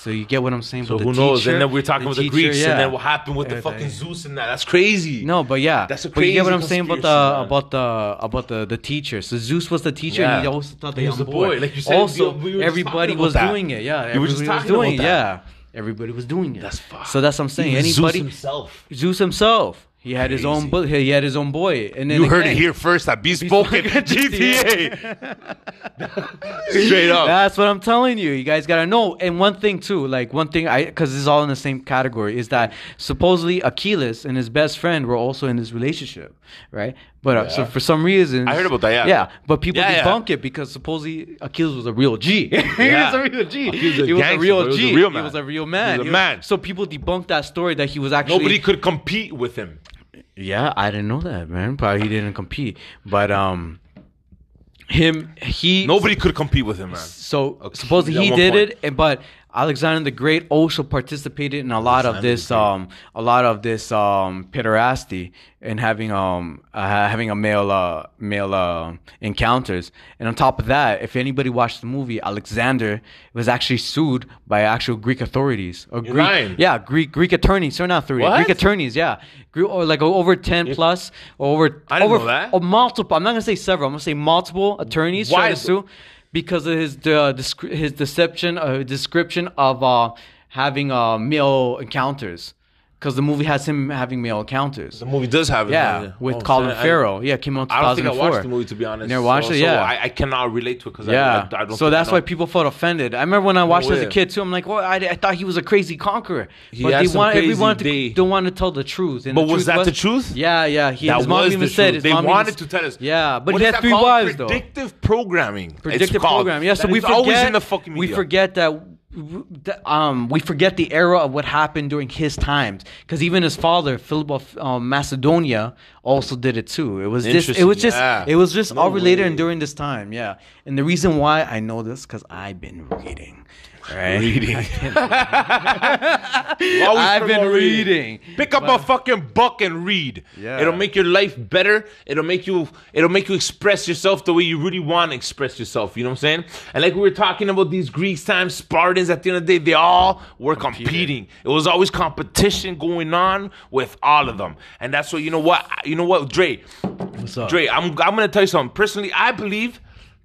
[SPEAKER 2] So you get what I'm saying?
[SPEAKER 1] So
[SPEAKER 2] But
[SPEAKER 1] who
[SPEAKER 2] the
[SPEAKER 1] knows? and then we're talking about the
[SPEAKER 2] teacher,
[SPEAKER 1] Greeks,
[SPEAKER 2] yeah.
[SPEAKER 1] and then what happened with the fucking Zeus and that. That's crazy.
[SPEAKER 2] No, but yeah,
[SPEAKER 1] That's a crazy.
[SPEAKER 2] but you get what I'm saying about the
[SPEAKER 1] man.
[SPEAKER 2] about the about the the teacher. So Zeus was the teacher,
[SPEAKER 1] Yeah.
[SPEAKER 2] and he also thought
[SPEAKER 1] he was the
[SPEAKER 2] the boy.
[SPEAKER 1] boy. Like you said,
[SPEAKER 2] also,
[SPEAKER 1] we-
[SPEAKER 2] everybody was
[SPEAKER 1] that.
[SPEAKER 2] doing it. Yeah,
[SPEAKER 1] You were just
[SPEAKER 2] everybody was
[SPEAKER 1] talking
[SPEAKER 2] doing
[SPEAKER 1] about
[SPEAKER 2] it.
[SPEAKER 1] that.
[SPEAKER 2] Yeah, everybody was doing it.
[SPEAKER 1] That's fucked.
[SPEAKER 2] So that's what I'm saying.
[SPEAKER 1] Even Zeus
[SPEAKER 2] Anybody,
[SPEAKER 1] himself.
[SPEAKER 2] Zeus himself, he had his own,
[SPEAKER 1] Crazy.
[SPEAKER 2] he had his own boy, and then
[SPEAKER 1] You heard it here first I at Bespoken GTA. Straight up.
[SPEAKER 2] That's what I'm telling you. You guys gotta know. And one thing too, like one thing, I because it's all in the same category, is that supposedly Achilles and his best friend were also in this relationship, right? But uh, so for some reason,
[SPEAKER 1] I heard about that, yeah.
[SPEAKER 2] Yeah, but people
[SPEAKER 1] Yeah, yeah.
[SPEAKER 2] debunk it because supposedly Achilles was a real G. he was a real G.
[SPEAKER 1] Achilles was
[SPEAKER 2] he was a real
[SPEAKER 1] G. he was a
[SPEAKER 2] G.
[SPEAKER 1] real
[SPEAKER 2] He was a real man.
[SPEAKER 1] He was a man.
[SPEAKER 2] So people debunked that story that he was actually
[SPEAKER 1] Nobody could compete with him.
[SPEAKER 2] Yeah, I didn't know that, man. Probably he didn't compete, but um, him he
[SPEAKER 1] Nobody could compete with him, man.
[SPEAKER 2] so
[SPEAKER 1] Okay,
[SPEAKER 2] supposedly
[SPEAKER 1] at
[SPEAKER 2] he
[SPEAKER 1] one
[SPEAKER 2] did
[SPEAKER 1] point.
[SPEAKER 2] it, and but Alexander the Great also participated in a lot of this um a lot of this um pederasty and having um uh, having a male uh male uh, encounters. And on top of that, if anybody watched the movie, Alexander was actually sued by actual Greek authorities or
[SPEAKER 1] You're
[SPEAKER 2] Greek
[SPEAKER 1] lying.
[SPEAKER 2] yeah Greek Greek attorneys. Sorry, not three.
[SPEAKER 1] What?
[SPEAKER 2] Greek attorneys. Yeah, Gre- or like over ten plus or over
[SPEAKER 1] I didn't
[SPEAKER 2] over
[SPEAKER 1] know that.
[SPEAKER 2] or multiple. I'm not gonna say several. I'm gonna say multiple attorneys
[SPEAKER 1] Why
[SPEAKER 2] tried to sue because of his uh, his deception uh, description of uh, having uh, male encounters. Because the movie has him having male encounters.
[SPEAKER 1] The movie does have it.
[SPEAKER 2] Yeah, with
[SPEAKER 1] Oh,
[SPEAKER 2] Colin
[SPEAKER 1] shit, I-
[SPEAKER 2] Farrell. yeah, came out in
[SPEAKER 1] I don't think I watched the movie to be honest.
[SPEAKER 2] You never watched
[SPEAKER 1] so,
[SPEAKER 2] it?
[SPEAKER 1] so
[SPEAKER 2] Yeah.
[SPEAKER 1] I, I cannot relate to it because
[SPEAKER 2] Yeah.
[SPEAKER 1] I, I, I don't.
[SPEAKER 2] so
[SPEAKER 1] think I
[SPEAKER 2] that's why people felt offended. I remember when I watched it as a kid too. I'm like, well, I, I thought he was a crazy conqueror.
[SPEAKER 1] He
[SPEAKER 2] but
[SPEAKER 1] had
[SPEAKER 2] they
[SPEAKER 1] some
[SPEAKER 2] want
[SPEAKER 1] crazy
[SPEAKER 2] everyone to don't want to tell the truth. And
[SPEAKER 1] But
[SPEAKER 2] the
[SPEAKER 1] was
[SPEAKER 2] truth
[SPEAKER 1] that the truth?
[SPEAKER 2] Yeah, yeah. He,
[SPEAKER 1] That
[SPEAKER 2] his mom
[SPEAKER 1] was
[SPEAKER 2] even
[SPEAKER 1] the
[SPEAKER 2] said
[SPEAKER 1] truth.
[SPEAKER 2] his
[SPEAKER 1] They
[SPEAKER 2] mom
[SPEAKER 1] wanted to tell us.
[SPEAKER 2] Yeah, but he
[SPEAKER 1] is
[SPEAKER 2] had
[SPEAKER 1] that
[SPEAKER 2] three wives though.
[SPEAKER 1] Predictive programming. It's
[SPEAKER 2] predictive
[SPEAKER 1] called.
[SPEAKER 2] program. Yeah, so we
[SPEAKER 1] is
[SPEAKER 2] forget.
[SPEAKER 1] always in the fucking
[SPEAKER 2] we forget that. Um, we forget the era of what happened during his times, because even his father, Philip of um, Macedonia, also did it too. It was just, it was just,
[SPEAKER 1] yeah.
[SPEAKER 2] it was just
[SPEAKER 1] No
[SPEAKER 2] all related
[SPEAKER 1] way.
[SPEAKER 2] and during this time, yeah. And the reason why I know this, because I've been reading, right?
[SPEAKER 1] Reading. Always
[SPEAKER 2] I've been
[SPEAKER 1] promote
[SPEAKER 2] reading.
[SPEAKER 1] Pick up a fucking book and read.
[SPEAKER 2] Yeah.
[SPEAKER 1] It'll make your life better. It'll make you it'll make you express yourself the way you really want to express yourself. You know what I'm saying? And like we were talking about these Greeks times, Spartans, at the end of the day, they all were competing. It was always competition going on with all of them. And that's what you know what you know what, Dre.
[SPEAKER 2] What's up?
[SPEAKER 1] Dre, I'm I'm gonna tell you something. Personally, I believe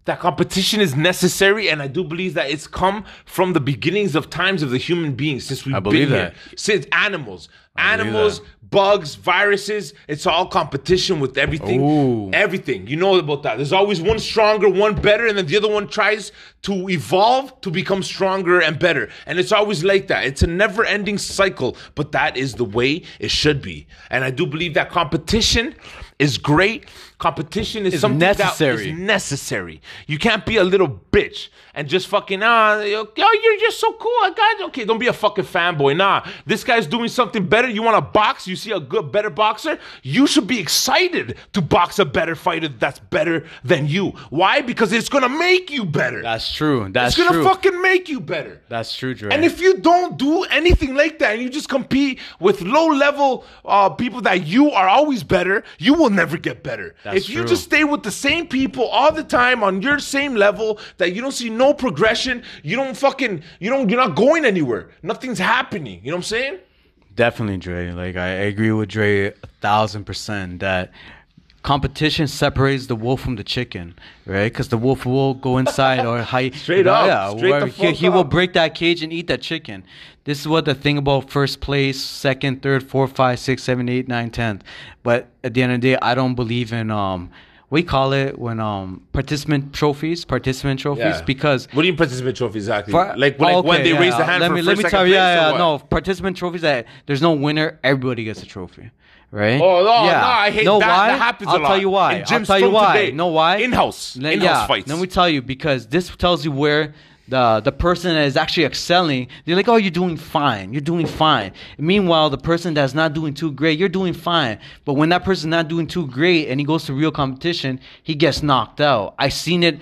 [SPEAKER 1] that competition is necessary, and I do believe that it's come from the beginnings of times of the human beings since we've
[SPEAKER 2] I
[SPEAKER 1] been
[SPEAKER 2] that.
[SPEAKER 1] here. Since animals,
[SPEAKER 2] believe
[SPEAKER 1] animals, bugs, viruses, it's all competition with everything.
[SPEAKER 2] Ooh.
[SPEAKER 1] Everything. You know about that. There's always one stronger, one better, and then the other one tries to evolve to become stronger and better. And it's always like that. It's a never ending cycle, but that is the way it should be. And I do believe that competition is great. Competition is
[SPEAKER 2] Is
[SPEAKER 1] something
[SPEAKER 2] necessary.
[SPEAKER 1] that is necessary. You can't be a little bitch and just fucking ah, yo, you're just so cool. I got you. Okay, don't be a fucking fanboy. Nah, this guy's doing something better. You want to box? You see a good, better boxer? You should be excited to box a better fighter that's better than you. Why? Because it's gonna make you better.
[SPEAKER 2] That's true. That's
[SPEAKER 1] it's gonna
[SPEAKER 2] true.
[SPEAKER 1] fucking make you better.
[SPEAKER 2] That's true, Dre.
[SPEAKER 1] And if you don't do anything like that and you just compete with low level uh, people that you are always better, you will never get better.
[SPEAKER 2] That's
[SPEAKER 1] if you
[SPEAKER 2] true.
[SPEAKER 1] just stay with the same people all the time on your same level, that you don't see no progression, you don't fucking, you don't, you're not going anywhere. Nothing's happening. You know what I'm saying?
[SPEAKER 2] Definitely, Dre. Like I agree with Dre a thousand percent that competition separates the wolf from the chicken, right? Because the wolf will go inside or hide.
[SPEAKER 1] Straight up, straight the
[SPEAKER 2] he, he will break that cage and eat that chicken. This is what the thing about first place, second, third, fourth, five, six, seven, eight, nine, tenth. But at the end of the day, I don't believe in um. We call it when um participant trophies, participant trophies, because
[SPEAKER 1] what do you mean participant trophies exactly?
[SPEAKER 2] for-
[SPEAKER 1] like like when they
[SPEAKER 2] yeah,
[SPEAKER 1] raise the hand
[SPEAKER 2] let
[SPEAKER 1] for
[SPEAKER 2] me,
[SPEAKER 1] first,
[SPEAKER 2] let me
[SPEAKER 1] second
[SPEAKER 2] tell you, yeah, yeah, no participant trophies that there's no winner, everybody gets a trophy, right?
[SPEAKER 1] Oh, no, no, I hate
[SPEAKER 2] no,
[SPEAKER 1] that.
[SPEAKER 2] Why?
[SPEAKER 1] That happens a
[SPEAKER 2] I'll
[SPEAKER 1] lot.
[SPEAKER 2] tell you why.
[SPEAKER 1] In
[SPEAKER 2] I'll tell you why.
[SPEAKER 1] today.
[SPEAKER 2] know why?
[SPEAKER 1] In-house. In-house
[SPEAKER 2] yeah.
[SPEAKER 1] fights.
[SPEAKER 2] Let me tell you because this tells you where the the person that is actually excelling. They're like, oh, you're doing fine. You're doing fine. Meanwhile, the person that's not doing too great, you're doing fine. But when that person's not doing too great and he goes to real competition, he gets knocked out. I've seen it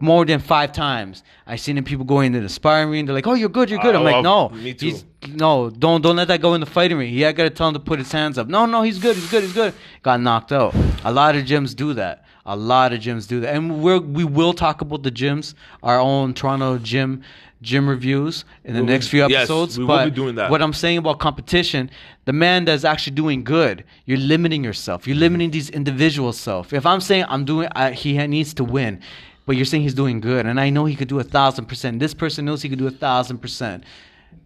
[SPEAKER 2] more than five times. I've seen it people going into the sparring ring. They're like, "Oh, you're good, you're good." I'm like, "No,
[SPEAKER 1] me too.
[SPEAKER 2] he's no, don't don't let that go in the fighting ring." He I gotta tell him to put his hands up. No, no, he's good, he's good, he's good. Got knocked out. A lot of gyms do that. A lot of gyms do that, and we're we will talk about the gyms, our own Toronto gym gym reviews in the
[SPEAKER 1] We'll
[SPEAKER 2] next few
[SPEAKER 1] yes,
[SPEAKER 2] episodes.
[SPEAKER 1] we will
[SPEAKER 2] but
[SPEAKER 1] be doing that.
[SPEAKER 2] What I'm saying about competition, the man that's actually doing good, you're limiting yourself. You're limiting these individual self. If I'm saying I'm doing, I, he needs to win, but you're saying he's doing good, and I know he could do a thousand percent. This person knows he could do a thousand percent.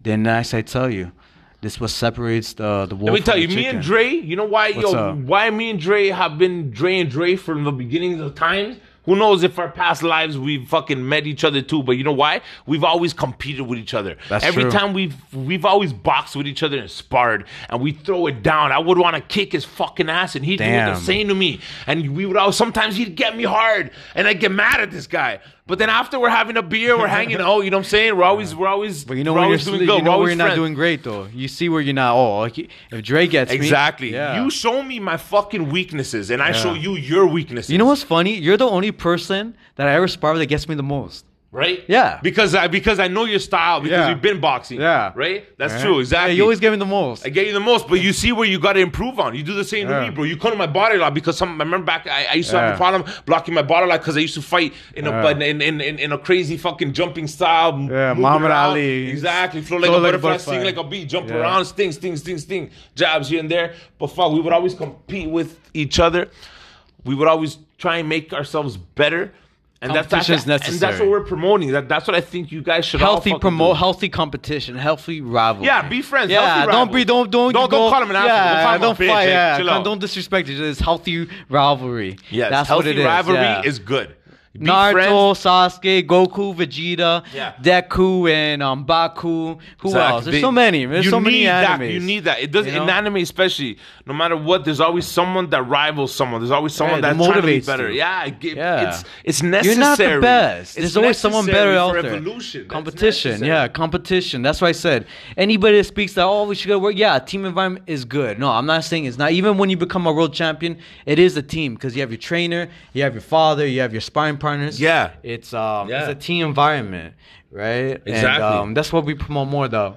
[SPEAKER 2] Then I say, tell you, this what separates the the wolf.
[SPEAKER 1] Let me tell you, me and. Dre, you know why,
[SPEAKER 2] What's
[SPEAKER 1] yo,
[SPEAKER 2] up?
[SPEAKER 1] why me and Dre have been Dre and Dre from the beginnings of times? Who knows if our past lives we've fucking met each other too? But you know why? We've always competed with each other.
[SPEAKER 2] That's
[SPEAKER 1] Every
[SPEAKER 2] true.
[SPEAKER 1] time we've we've always boxed with each other and sparred, and we throw it down. I would want to kick his fucking ass, and he'd do the same to me. And we would always sometimes he'd get me hard, and I'd get mad at this guy. But then after we're having a beer, we're hanging out. You know what I'm saying? We're always we're always
[SPEAKER 2] But you know
[SPEAKER 1] we're
[SPEAKER 2] where you're,
[SPEAKER 1] doing
[SPEAKER 2] you
[SPEAKER 1] good.
[SPEAKER 2] know
[SPEAKER 1] we're
[SPEAKER 2] where you're not doing great though. You see where you're not. Oh, like, if Dre gets me,
[SPEAKER 1] Exactly.
[SPEAKER 2] yeah.
[SPEAKER 1] You show me my fucking weaknesses, and I show you your weaknesses.
[SPEAKER 2] You know what's funny? You're the only person that I ever spar with that gets me the most.
[SPEAKER 1] Right?
[SPEAKER 2] Yeah.
[SPEAKER 1] Because I because I know your style because
[SPEAKER 2] Yeah.
[SPEAKER 1] you've been boxing.
[SPEAKER 2] Yeah.
[SPEAKER 1] Right. That's true. Exactly.
[SPEAKER 2] You always give me the most.
[SPEAKER 1] I get you the most, but you see where you got to improve on. You do the same to
[SPEAKER 2] Yeah.
[SPEAKER 1] me, bro. You come to my body a lot because some. I remember back, I, I used to have
[SPEAKER 2] Yeah.
[SPEAKER 1] a problem blocking my body a lot because I used to fight in a
[SPEAKER 2] Yeah.
[SPEAKER 1] in, in, in, in a crazy fucking jumping style. m-
[SPEAKER 2] Yeah,
[SPEAKER 1] moving
[SPEAKER 2] Muhammad
[SPEAKER 1] around.
[SPEAKER 2] Ali.
[SPEAKER 1] Exactly, flow like
[SPEAKER 2] Flow
[SPEAKER 1] a
[SPEAKER 2] like a
[SPEAKER 1] butterfly,
[SPEAKER 2] butterfly.
[SPEAKER 1] sting like a bee, jump
[SPEAKER 2] Yeah.
[SPEAKER 1] around, sting, sting, sting, sting, jabs here and there. But fuck, we would always compete with each other. We would always try and make ourselves better. Um, and that's,
[SPEAKER 2] Competition's
[SPEAKER 1] and that's what we're promoting. That, that's what I think you guys should
[SPEAKER 2] healthy promote,
[SPEAKER 1] do.
[SPEAKER 2] healthy competition, healthy rivalry.
[SPEAKER 1] Yeah, be friends.
[SPEAKER 2] Yeah, don't be, don't, don't,
[SPEAKER 1] don't,
[SPEAKER 2] go,
[SPEAKER 1] don't call him an asshole.
[SPEAKER 2] Yeah,
[SPEAKER 1] don't
[SPEAKER 2] don't
[SPEAKER 1] bitch.
[SPEAKER 2] fight.
[SPEAKER 1] Like,
[SPEAKER 2] Yeah, don't disrespect each other. It's healthy rivalry.
[SPEAKER 1] Yes,
[SPEAKER 2] that's
[SPEAKER 1] healthy
[SPEAKER 2] what it is.
[SPEAKER 1] rivalry
[SPEAKER 2] yeah.
[SPEAKER 1] is good.
[SPEAKER 2] Naruto,
[SPEAKER 1] friends.
[SPEAKER 2] Sasuke, Goku, Vegeta,
[SPEAKER 1] Yeah.
[SPEAKER 2] Deku, and um, Baku. Who
[SPEAKER 1] Exactly.
[SPEAKER 2] else? There's
[SPEAKER 1] They-
[SPEAKER 2] so many. There's so many
[SPEAKER 1] need that. You need that. It does
[SPEAKER 2] You
[SPEAKER 1] in anime, especially. No matter what, there's always someone that rivals someone. There's always someone
[SPEAKER 2] that
[SPEAKER 1] that's trying to be
[SPEAKER 2] motivates
[SPEAKER 1] better.
[SPEAKER 2] you.
[SPEAKER 1] Yeah, it,
[SPEAKER 2] Yeah.
[SPEAKER 1] it's it's necessary.
[SPEAKER 2] You're not the best.
[SPEAKER 1] It's
[SPEAKER 2] There's always someone better out there.
[SPEAKER 1] Evolution.
[SPEAKER 2] Competition,
[SPEAKER 1] necessary.
[SPEAKER 2] yeah, competition. That's why I said anybody that speaks that oh we should go work. Yeah, team environment is good. No, I'm not saying it's not. Even when you become a world champion, it is a team because you have your trainer, you have your father, you have your sparring partners.
[SPEAKER 1] Yeah.
[SPEAKER 2] it's um,
[SPEAKER 1] Yeah.
[SPEAKER 2] it's a team environment, right? And,
[SPEAKER 1] Exactly.
[SPEAKER 2] um, that's what we promote more though.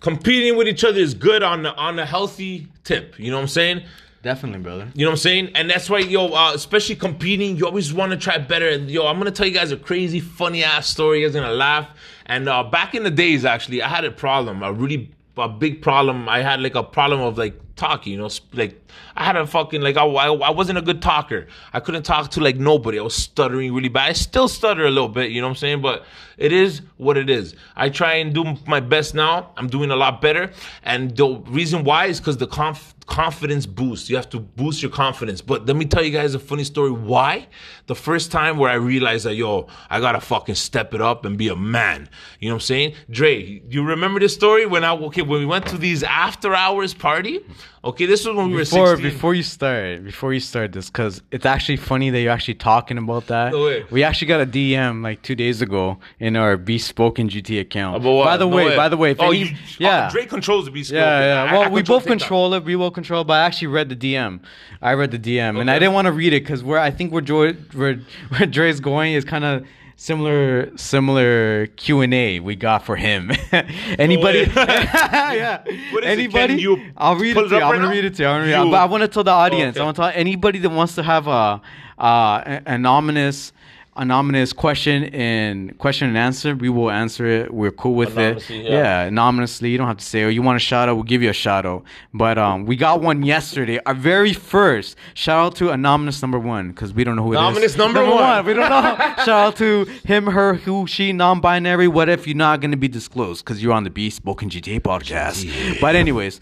[SPEAKER 1] Competing with each other is good on the, on a healthy tip. You know what I'm saying?
[SPEAKER 2] Definitely, brother.
[SPEAKER 1] You know what I'm saying? And that's why, yo, uh, especially competing, you always want to try better. And yo, I'm gonna tell you guys a crazy, funny ass story. You guys are gonna laugh. And uh, back in the days, actually, I had a problem, a really a big problem. I had like a problem of like talking. You know, like I had a fucking like I, I, wasn't a good talker. I couldn't talk to like nobody. I was stuttering really bad. I still stutter a little bit. You know what I'm saying? But it is what it is. I try and do my best now. I'm doing a lot better. And the reason why is because the conf- confidence boost. You have to boost your confidence. But let me tell you guys a funny story. Why? The first time where I realized that, yo, I gotta fucking step it up and be a man. You know what I'm saying? Dre, you remember this story when I okay when we went to these after hours party? Okay, this was when we
[SPEAKER 2] Before
[SPEAKER 1] were 16.
[SPEAKER 2] before you start before you start this because it's actually funny that you're actually talking about that.
[SPEAKER 1] No way.
[SPEAKER 2] We actually got a DM like two days ago in our Bespoken GT account. By the
[SPEAKER 1] No
[SPEAKER 2] way, by the way, if
[SPEAKER 1] oh,
[SPEAKER 2] any,
[SPEAKER 1] you,
[SPEAKER 2] yeah.
[SPEAKER 1] oh, Dre controls the beast.
[SPEAKER 2] yeah, yeah. Well,
[SPEAKER 1] I
[SPEAKER 2] we both
[SPEAKER 1] TikTok.
[SPEAKER 2] control it. We both control, it, but I actually read the DM. I read the DM, and I didn't want to read it because where I think where Dre, where, where Dre's going is kind of similar similar Q and A we got for him. Anybody? yeah.
[SPEAKER 1] What is it?
[SPEAKER 2] Anybody?
[SPEAKER 1] Can you
[SPEAKER 2] I'll read it
[SPEAKER 1] it
[SPEAKER 2] to you.
[SPEAKER 1] up
[SPEAKER 2] I'm gonna read it to you. I'm gonna read
[SPEAKER 1] You-
[SPEAKER 2] but I want to tell the audience.
[SPEAKER 1] Okay.
[SPEAKER 2] I want to tell anybody that wants to have a uh, an anonymous anonymous question and question and answer. We will answer it. We're cool with
[SPEAKER 1] Anonymously,
[SPEAKER 2] it.
[SPEAKER 1] yeah.
[SPEAKER 2] anonymously. You don't have to say. "Oh, you want a shout out? We'll give you a shout out. But um, we got one yesterday. Our very first shout out to anonymous number one because we don't know who it is.
[SPEAKER 1] Anonymous number one.
[SPEAKER 2] We don't know. shout out to him, her, who, she, non-binary. What if you're not going to be disclosed because you're on the Bespoken GTA podcast? But anyways,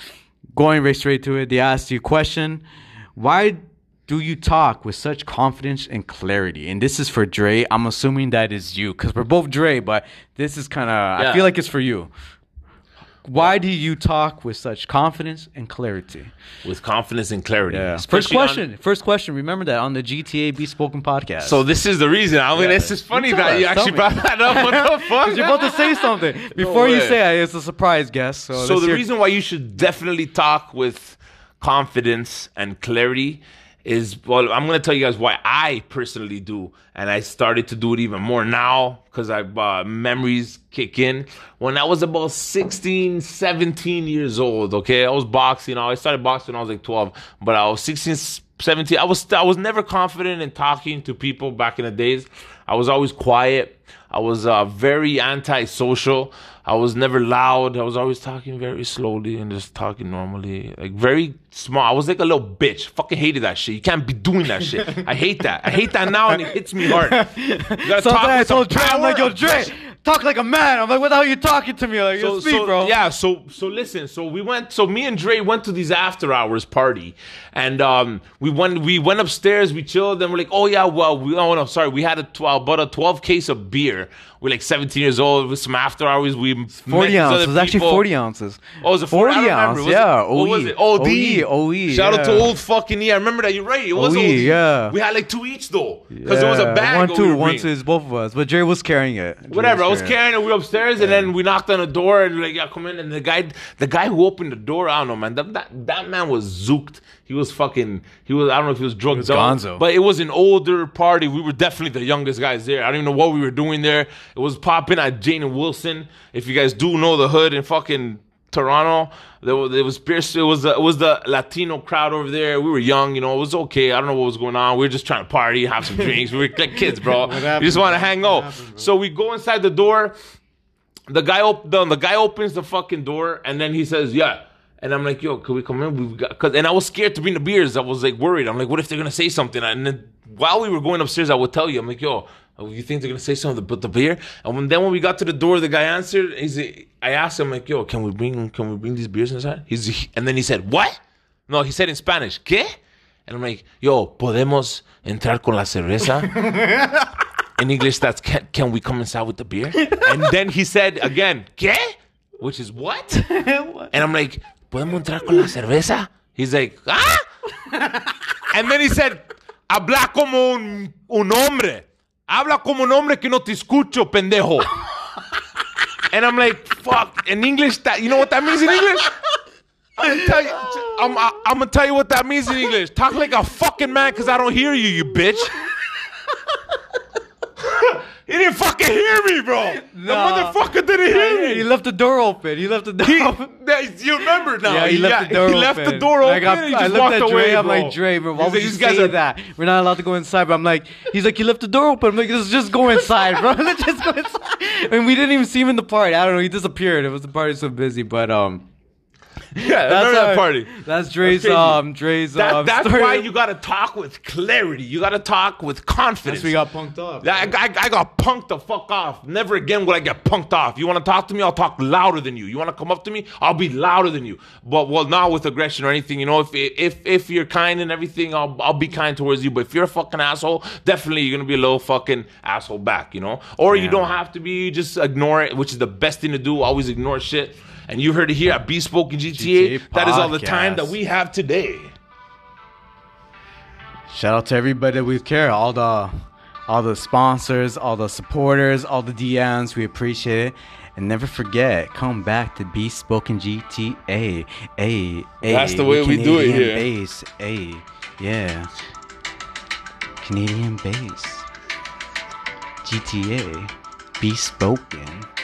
[SPEAKER 2] going right straight to it. They asked you a question. Why do you talk with such confidence and clarity? And this is for Dre. I'm assuming that is you because we're both Dre, but this is kind of,
[SPEAKER 1] Yeah.
[SPEAKER 2] I feel like it's for you. Why do you talk with such confidence and clarity?
[SPEAKER 1] with confidence and clarity.
[SPEAKER 2] Yeah. First
[SPEAKER 1] Especially on-
[SPEAKER 2] question. First question. Remember that on the GTA Bespoken podcast.
[SPEAKER 1] so this is the reason. I mean,
[SPEAKER 2] Yeah.
[SPEAKER 1] it's just funny
[SPEAKER 2] You
[SPEAKER 1] that
[SPEAKER 2] us,
[SPEAKER 1] you actually
[SPEAKER 2] me.
[SPEAKER 1] brought that up. What the fuck?
[SPEAKER 2] You're about to say something. Before you say it, it's a surprise guest. So,
[SPEAKER 1] So the reason why you should definitely talk with confidence and clarity is well, I'm gonna tell you guys why I personally do, and I started to do it even more now because I uh, memories kick in. When I was about 16, 17 years old, okay, I was boxing. I started boxing when I was like 12, but I was 16, 17. I was I was never confident in talking to people back in the days. I was always quiet. I was uh, very antisocial. I was never loud. I was always talking very slowly and just talking normally, like very small. I was like a little bitch. Fucking hated that shit. You can't be doing that shit. I hate that. I hate that now, and it hits me hard. You gotta
[SPEAKER 2] Sometimes I
[SPEAKER 1] with some
[SPEAKER 2] told Dre, I'm like, yo. Dre, talk like a man. I'm like, what the hell are you talking to me? Like, yo, speak, bro.
[SPEAKER 1] Yeah, so so listen, so we went so me and Dre went to these after hours party and um we went we went upstairs, we chilled, and we're like, oh yeah, well we oh no, sorry, we had a twelve about a twelve case of beer. We're like 17 years old with some after hours. We
[SPEAKER 2] 40
[SPEAKER 1] these
[SPEAKER 2] ounces. It was actually 40 ounces.
[SPEAKER 1] Oh, it was a 40,
[SPEAKER 2] 40
[SPEAKER 1] I don't remember.
[SPEAKER 2] ounce,
[SPEAKER 1] Was
[SPEAKER 2] yeah,
[SPEAKER 1] It, what was
[SPEAKER 2] OE.
[SPEAKER 1] it? OD.
[SPEAKER 2] OE,
[SPEAKER 1] Shout out to old fucking E. I remember that. You're right. It was
[SPEAKER 2] OE,
[SPEAKER 1] OD.
[SPEAKER 2] yeah.
[SPEAKER 1] We had like two each though. Because there was a bag.
[SPEAKER 2] One, two, one, two is both of us. But Dre was carrying it.
[SPEAKER 1] Whatever. Was was carrying. We were upstairs, and then we knocked on the door, and like, "Yeah, come in." And the guy, the guy who opened the door, I don't know, man. That that, that man was zooked. He was fucking. He was. I don't know if he was drugged
[SPEAKER 2] was gonzo.
[SPEAKER 1] but it was an older party. We were definitely the youngest guys there. I don't even know what we were doing there. It was popping at Jane and Wilson. If you guys do know the hood and fucking Toronto, there was, it was Pierce. It was the, it was the Latino crowd over there. We were young, you know. It was okay. I don't know what was going on. We were just trying to party, have some drinks. We were like kids, bro. we just want to hang out.
[SPEAKER 2] happened,
[SPEAKER 1] so we go inside the door. The guy op- the, the guy opens the fucking door, and then he says, "Yeah." And I'm like, yo, can we come in? We've got, cause, and I was scared to bring the beers. I was like worried. I'm like, what if they're gonna say something? And then while we were going upstairs, I would tell you, I'm like, yo, you think they're gonna say something about the beer? And when, then when we got to the door, the guy answered. He's, I asked him like, yo, can we bring, can we bring these beers inside? He's, and then he said, what? No, he said in Spanish, ¿qué? And I'm like, yo, podemos entrar con la cerveza? in English, that's can, can we come inside with the beer? And then he said again, ¿qué? Which is what? And I'm like, ¿podemos entrar con la cerveza? He's like, ah? And then he said, habla como un, un hombre. Habla como un hombre que no te escucho, pendejo. And I'm like, fuck. In English, that you know what that means in English? I'm gonna. I'm, I'm gonna tell you what that means in English. Talk like a fucking man, cause I don't hear you, you bitch. he didn't fucking hear me, bro.
[SPEAKER 2] Nah.
[SPEAKER 1] The motherfucker didn't hear me.
[SPEAKER 2] He left the door open. He left the door
[SPEAKER 1] He, that- you remember now?
[SPEAKER 2] Yeah, he left the door
[SPEAKER 1] he
[SPEAKER 2] open.
[SPEAKER 1] left the door open.
[SPEAKER 2] I,
[SPEAKER 1] and he
[SPEAKER 2] I
[SPEAKER 1] just
[SPEAKER 2] looked
[SPEAKER 1] walked
[SPEAKER 2] at
[SPEAKER 1] away,
[SPEAKER 2] Dre. I'm like, Dre, bro, why
[SPEAKER 1] He's
[SPEAKER 2] would
[SPEAKER 1] like,
[SPEAKER 2] you
[SPEAKER 1] guys
[SPEAKER 2] say
[SPEAKER 1] are-
[SPEAKER 2] that? We're not allowed to go inside. But I'm like, he's like, you left the door open. I'm like, let's just go inside, bro. Let's just go inside. And we didn't even see him in the party. I don't know. He disappeared. It was the party so busy. But um,
[SPEAKER 1] Yeah,
[SPEAKER 2] that's
[SPEAKER 1] remember that party.
[SPEAKER 2] That's Dre's
[SPEAKER 1] crazy.
[SPEAKER 2] um Dre's
[SPEAKER 1] That,
[SPEAKER 2] um.
[SPEAKER 1] that's
[SPEAKER 2] story.
[SPEAKER 1] why you gotta talk with clarity. You gotta talk with confidence.
[SPEAKER 2] That's we got punked
[SPEAKER 1] off. I, I, I got punked the fuck off. Never again will I get punked off. You want to talk to me? I'll talk louder than you. You want to come up to me? I'll be louder than you. But well, not with aggression or anything. You know, if if if you're kind and everything, I'll I'll be kind towards you. But if you're a fucking asshole, definitely you're gonna be a little fucking asshole back. You know, or you don't have to be. Just ignore it, which is the best thing to do. Always ignore shit. And you heard it here at Bespoken GTA.
[SPEAKER 2] GTA
[SPEAKER 1] that is all the time that we have today.
[SPEAKER 2] Shout out to everybody that we care, all the all the sponsors, all the supporters, all the DMs. We appreciate it. And never forget, come back to Bespoken GTA. A, a,
[SPEAKER 1] That's the way we do it
[SPEAKER 2] Canadian
[SPEAKER 1] here.
[SPEAKER 2] Base, a, yeah. Canadian base. GTA. Bespoken.